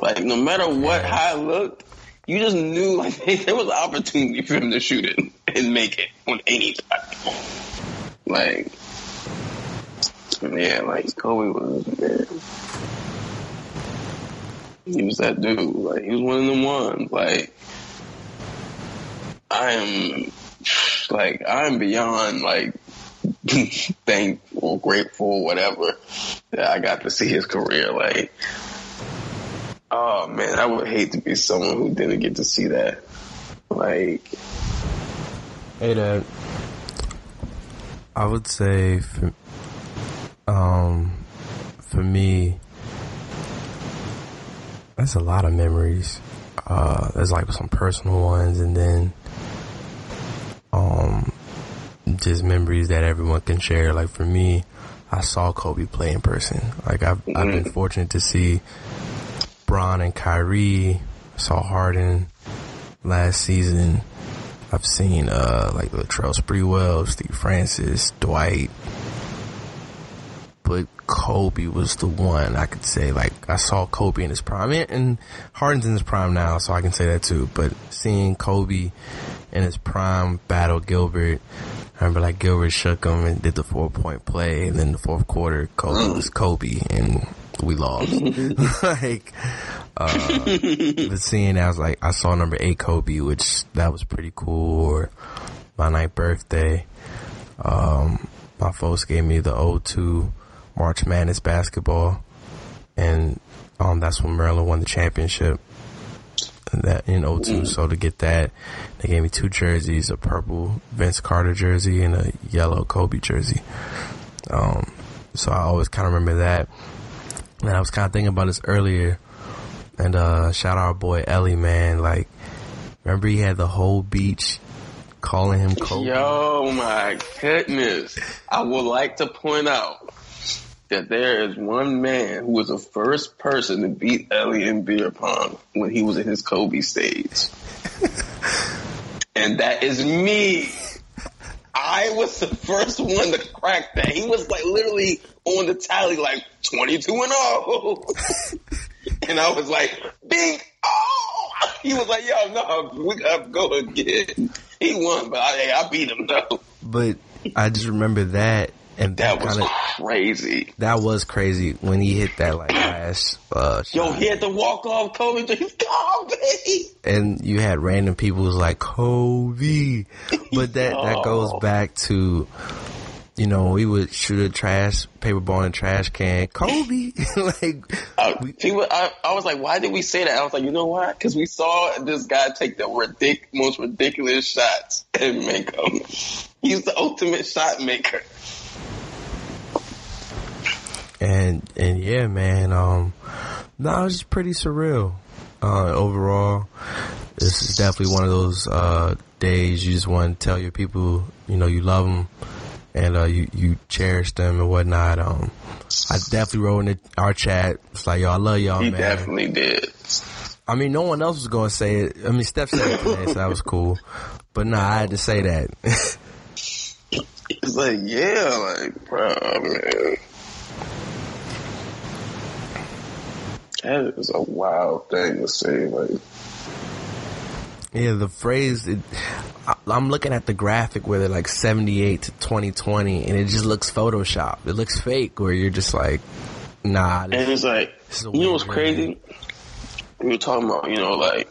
Like no matter what it looked, you just knew like there was an opportunity for him to shoot it and make it on any time. Like yeah, like Kobe was man. He was that dude. Like he was one of the ones. Like I am like I'm beyond like thankful, grateful, whatever that I got to see his career. Like, oh man, I would hate to be someone who didn't get to see that. Like, Hey, Dad. I would say, for, um, for me, that's a lot of memories. Uh, there's like some personal ones, and then, um, just memories that everyone can share. Like for me, I saw Kobe play in person. Like I've I've been fortunate to see Bron and Kyrie. I Saw Harden last season. I've seen uh like Latrell Sprewell, Steve Francis, Dwight. But Kobe was the one I could say like I saw Kobe in his prime and, and Harden's in his prime now, so I can say that too. But seeing Kobe in his prime battle Gilbert, I remember like Gilbert shook him and did the four point play, and then the fourth quarter Kobe was Kobe, and we lost. like, uh, but seeing I was like, I saw number eight Kobe, which that was pretty cool. Or my ninth birthday, um, my folks gave me the 02 March Madness basketball, and um, that's when Maryland won the championship. That in 02. So to get that, they gave me two jerseys, a purple Vince Carter jersey and a yellow Kobe jersey. Um, so I always kind of remember that. And I was kind of thinking about this earlier. And, uh, shout out our boy Ellie, man. Like, remember he had the whole beach calling him Kobe? Yo, my goodness. I would like to point out that there is one man who was the first person to beat Ellie in beer pong when he was in his Kobe stage. and that is me. I was the first one to crack that. He was like literally on the tally like 22 and 0. and I was like, bing, oh! He was like, yo, no, we gotta go again. He won, but I, I beat him though. But I just remember that. And that, That was kind of, crazy. that was crazy when he hit that like last, uh, Yo, he had to walk off Kobe. He's Kobe. and you had random people who's like Kobe, but that that goes back to you know we would shoot a trash paper ball in a trash can. Kobe, like Uh, we, people, I, I was like, why did we say that? I was like, you know why? Because we saw this guy take the ridic- most ridiculous shots and make them. He's the ultimate shot maker. And and yeah, man. Um, no, it's just pretty surreal. Uh, overall, this is definitely one of those uh days you just want to tell your people, you know, you love them and uh, you you cherish them and whatnot. Um, I definitely wrote in the, our chat. It's like, yo, I love y'all, He man. definitely did. I mean, no one else was going to say it. I mean, Steph said it today, so that was cool. But nah, I had to say that. It's like, yeah, like, bro, man. That is a wild thing to say. Like, yeah, the phrase, it, I, I'm looking at the graphic where they're like 78 to 2020, and it just looks Photoshop. It looks fake, where you're just like, nah. This, and it's like, you know what's crazy? We were talking about, you know, like,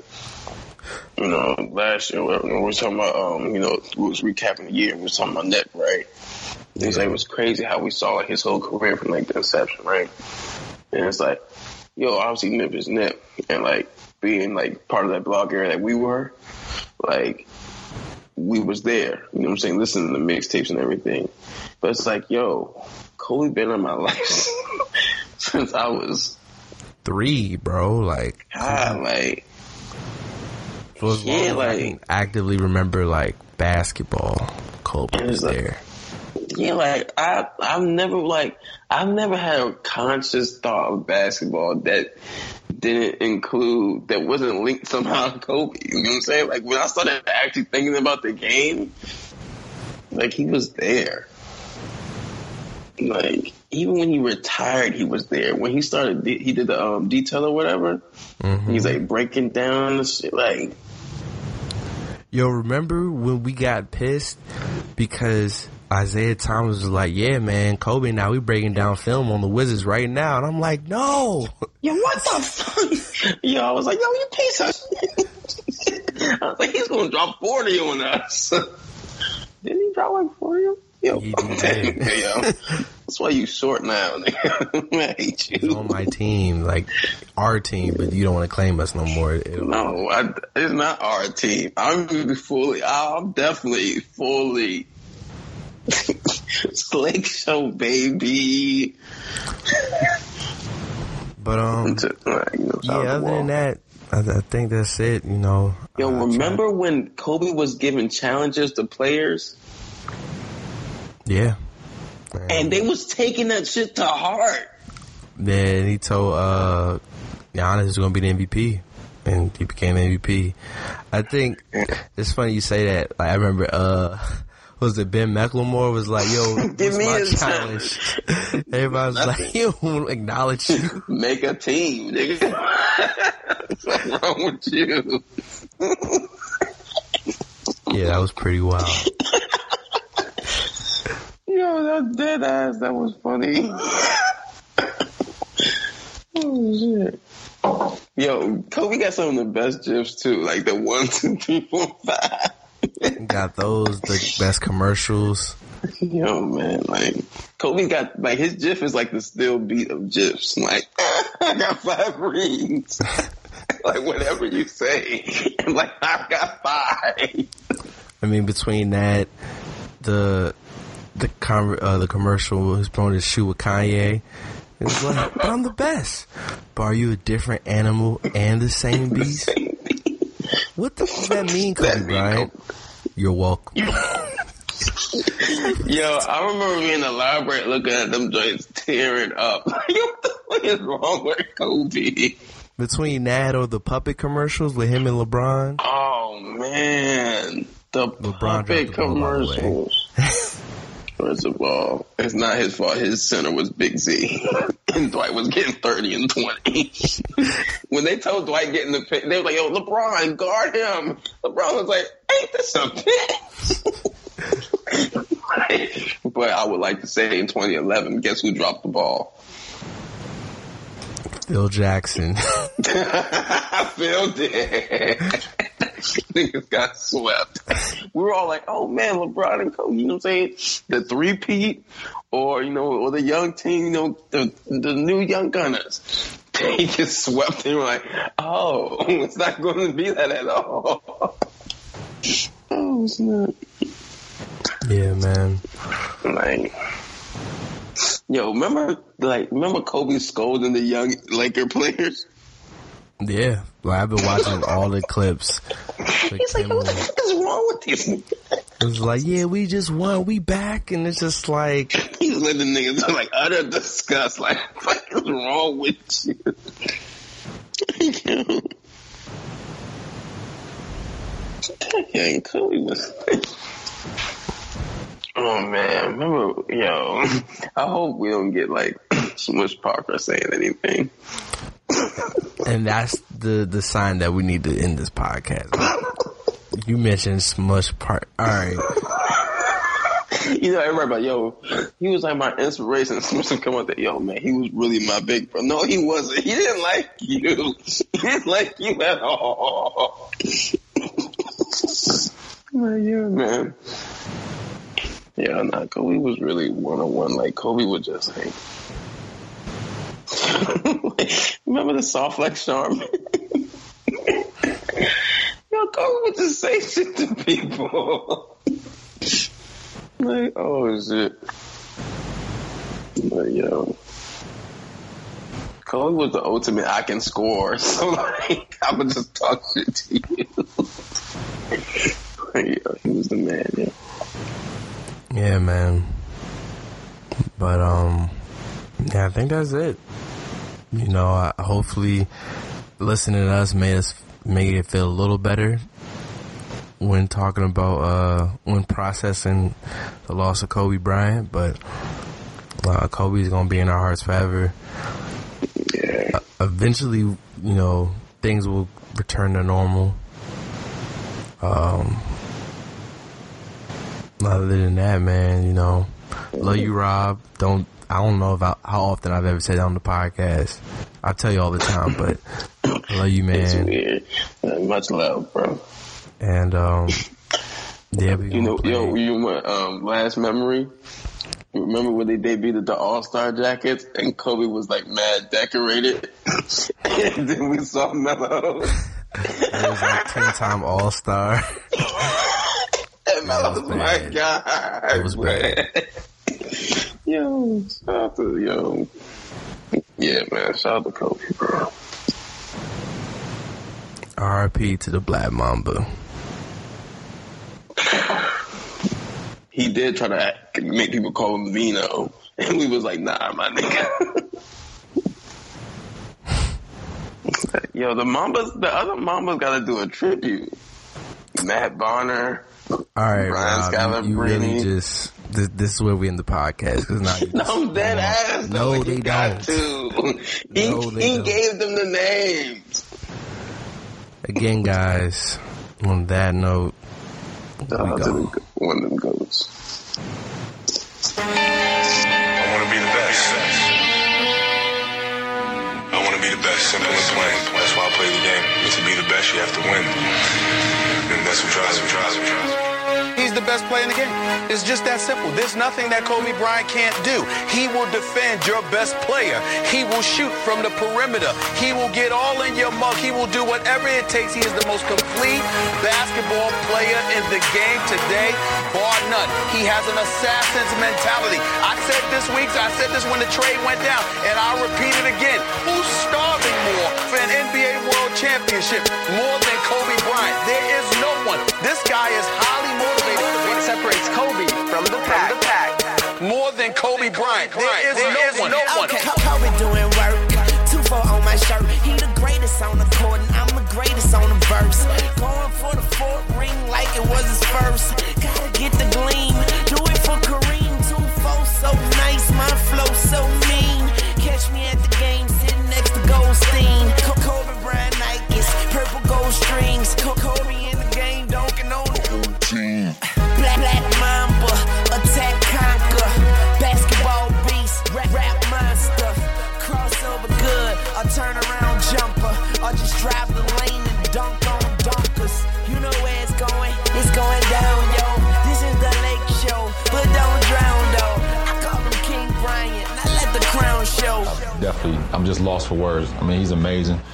you know, last year, whatever, we were talking about, um, you know, we was recapping the year, we was talking about Nip, right? It was like, it was crazy how we saw like, his whole career from like the inception, right? And it's like, yo, obviously Nip is Nip. And like, being like part of that blog area that we were, like, we was there, you know what I'm saying, listening to the mixtapes and everything. But it's like, yo, Kobe been in my life since I was Three, bro. Like, God, like long Yeah, I like- can actively remember like basketball, Kobe was was like- there. Yeah, like I I've never like I've never had a conscious thought of basketball that didn't include that wasn't linked somehow to Kobe. You know what I'm saying? Like when I started actually thinking about the game, like he was there. Like even when he retired, he was there. When he started, he did the um, detail or whatever. Mm-hmm. He's like breaking down the shit. Like Yo, remember when we got pissed because Isaiah Thomas was like, "Yeah, man, Kobe. Now we breaking down film on the Wizards right now," and I'm like, "No." Yo, what the fuck? Yo, I was like, yo, you piece of shit. I was like, he's gonna drop 40 on us. Didn't he drop like 40? Yo, He fuck did. that, yo. That's why you short now, nigga. I hate He's you. on my team, like our team, but you don't want to claim us no more. It'll- No, I, it's not our team. I'm fully, I'm definitely fully Slick Show, baby. But um, To- like, you know, yeah. shout out to Other than that, I, I think that's it. You know. Yo, Uh, remember when Kobe was giving challenges to players? Yeah. and they was taking that shit to heart. Then he told uh Giannis was gonna be the MVP. And he became MVP. I think it's funny you say that. Like I remember uh was it Ben McLemore was like, yo, Give me my a challenge? Everybody was like, he don't acknowledge you. Make a team, nigga. What's wrong with you? Yeah, that was pretty wild. Yo, that dead ass. That was funny. oh shit. Yo, Kobe got some of the best gifs too, like the one, two, three, four, five. Got those, the best commercials. Yo, man, like Kobe got like his GIF is like the still beat of GIFs. Like I got five rings. like whatever you say, like I got five. I mean, between that, the the com- uh, the commercial was blowing his shoe with Kanye. It was like, but I'm the best. But are you a different animal and the same beast? What the does that mean, Kobe That mean, Bryant? You're welcome. Yo, I remember being in the library looking at them joints tearing up. Like, what the fuck is wrong with Kobe? Between that or the puppet commercials with him and LeBron, Oh man, the LeBron puppet dropped the ball, by the way. commercials. First of all, it's not his fault. His center was Big Z, and Dwight was getting thirty and twenty. when they told Dwight getting the pick, they were like, "Yo, LeBron, guard him." LeBron was like, "Ain't this a pick?" but I would like to say in 2011, guess who dropped the ball? Phil Jackson. Phil did. Niggas got swept. We were all like, oh man, LeBron and Kobe, you know what I'm saying? The three peat or, you know, or the young team, you know, the, the new young gunners. They just swept and were like, oh, it's not going to be that at all. oh, it's not. yeah, man. Like, yo, remember, like, remember Kobe scolding the young Laker players? Yeah, like, I've been watching all the clips. He's like, what the fuck is wrong with these niggas? it was like, yeah, we just won, we back, and it's just like, He's letting niggas like utter disgust. Like, what is wrong with you? Dang, Kobe was. Oh man, remember, yo, I hope we don't get like Smush Parker saying anything. And that's the the sign that we need to end this podcast. You mentioned Smush Part. All right, You know, everybody yo, he was like my inspiration. Smush come out there, yo, man, he was really my big bro. No, he wasn't. He didn't like you. He didn't like you at all. Like, yeah, man. Yeah, nah, Kobe was really one on one. Like Kobe would just like, remember the soft flex charm? Yo, would just say shit to people. like, oh shit. But yo. Kobe was the ultimate I can score, so like I would just talk shit to you. yeah, he was the man, yeah. yeah, man. But um, yeah, I think that's it. You know, I, hopefully, listening to us made us made it feel a little better when talking about uh when processing the loss of Kobe Bryant. But uh, Kobe's gonna be in our hearts forever. Yeah. eventually, you know, things will return to normal. Um, other than that, man, you know, love you, Rob. Don't, I don't know about how often I've ever said that on the podcast. I tell you all the time, but I love you, It's man. weird. Uh, much love, bro. And, um, yeah, You know, gonna yo, you what, um, last memory? Remember when they debuted the All Star jackets and Kobe was like mad decorated? and then we saw Melo. it was like 10 time All Star. And Melo was was my. God. It was bad. yo, shout out to, yo. Yeah, man, shout out to Kobe, bro. RIP to the Black Mamba. he did try to act, make people call him Vino, and we was like, nah, my nigga. Yo, the Mambas, the other Mambas got to do a tribute. Matt Bonner. All right, Brian Rob, um, you, you really just this, this is where we end the podcast because now you No, dead ass. No, though. they got don't. to. He, No, he don't. gave them the names. Again, guys. On that note, we go. one of them goes. To be the best, simple and plain. That's why I play the game. And to be the best, you have to win. And that's what drives me, drives me, drives me. The best player in the game. It's just that simple. There's nothing that Kobe Bryant can't do. He will defend your best player. He will shoot from the perimeter. He will get all in your mug. He will do whatever it takes. He is the most complete basketball player in the game today, bar none. He has an assassin's mentality. I said this week, I said this when the trade went down, and I'll repeat it again. Who's starving more for an NBA World Championship more than Kobe Bryant? There is no one. This guy is highly motivated. What separates Kobe from the pack? From the pack. More than Kobe Bryant. There is no one. No one. Okay, Kobe doing work. Two four on my shirt. He the greatest on the court, amazing.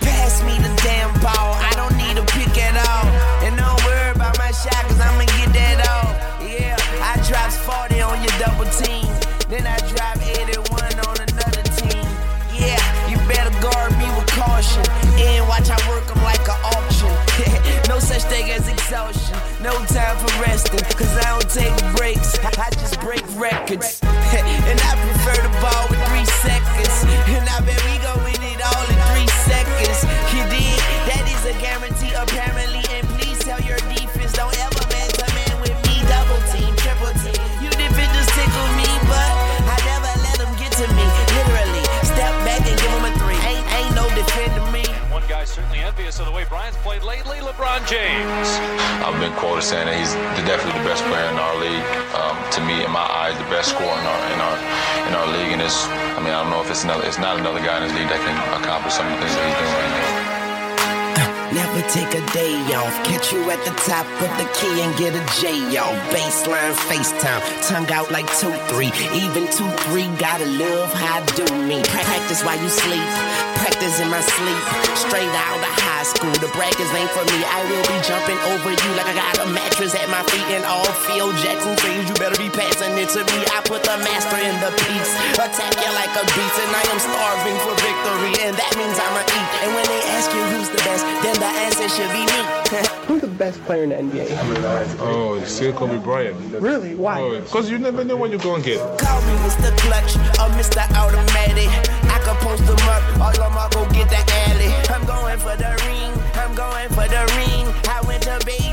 FaceTime. Tongue out like 2 3. Even 2 3. Gotta love how I do me. Practice while you sleep. Practice in my sleep. Straight out of high school. The brackets ain't for me. I will be jumping over you like I got a mattress at my feet. And all Phil Jackson says you better be passing it to me. I put the master in the piece. Attack you like a beast. And I am starving for victory. And that means I'ma eat. And when they ask you who's the best, then the answer should be me. Who's the best player in the NBA? Oh, still Kobe Bryant. Really? Why? Oh, because you never know what you're going to get. Call me Mr. Clutch or Mr. Automatic. I can post them up, all of my go get the alley. I'm going for the ring, I'm going for the ring. I went to Beijing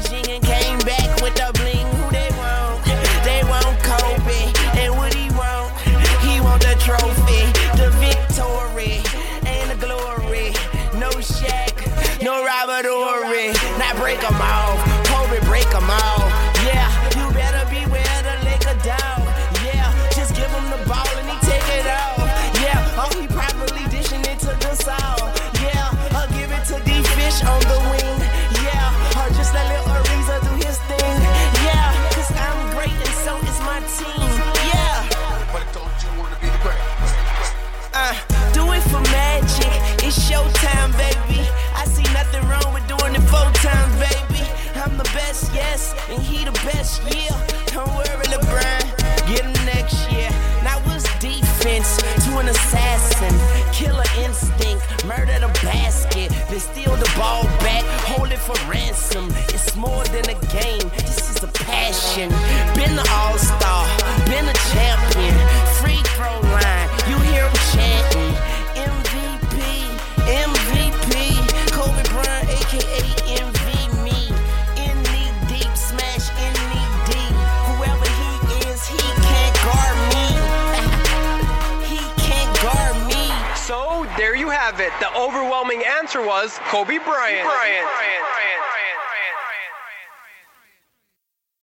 break 'em off, Kobe break 'em off. Yeah, you better beware the liquor down. Yeah, just give him the ball and he take it out. Yeah, oh he probably dishing it to the sound. Yeah, I'll give it to D Fish on the wing. Yeah, or just let Lil Ariza do his thing. Yeah, cause I'm great and so is my team. Yeah. But don't you wanna be the great? Uh, do it for magic. It's showtime, baby. Best, yes, and he the best, yeah. Don't worry, LeBron. Get him next year. Now what's defense to an assassin? Killer instinct. murder the basket, then steal the ball back, hold it for ransom. It's more than a game, this is a passion. Been the all star, been a champion. Free throw line, have it. The overwhelming answer was Kobe Bryant. Bryant. Bryant. Bryant.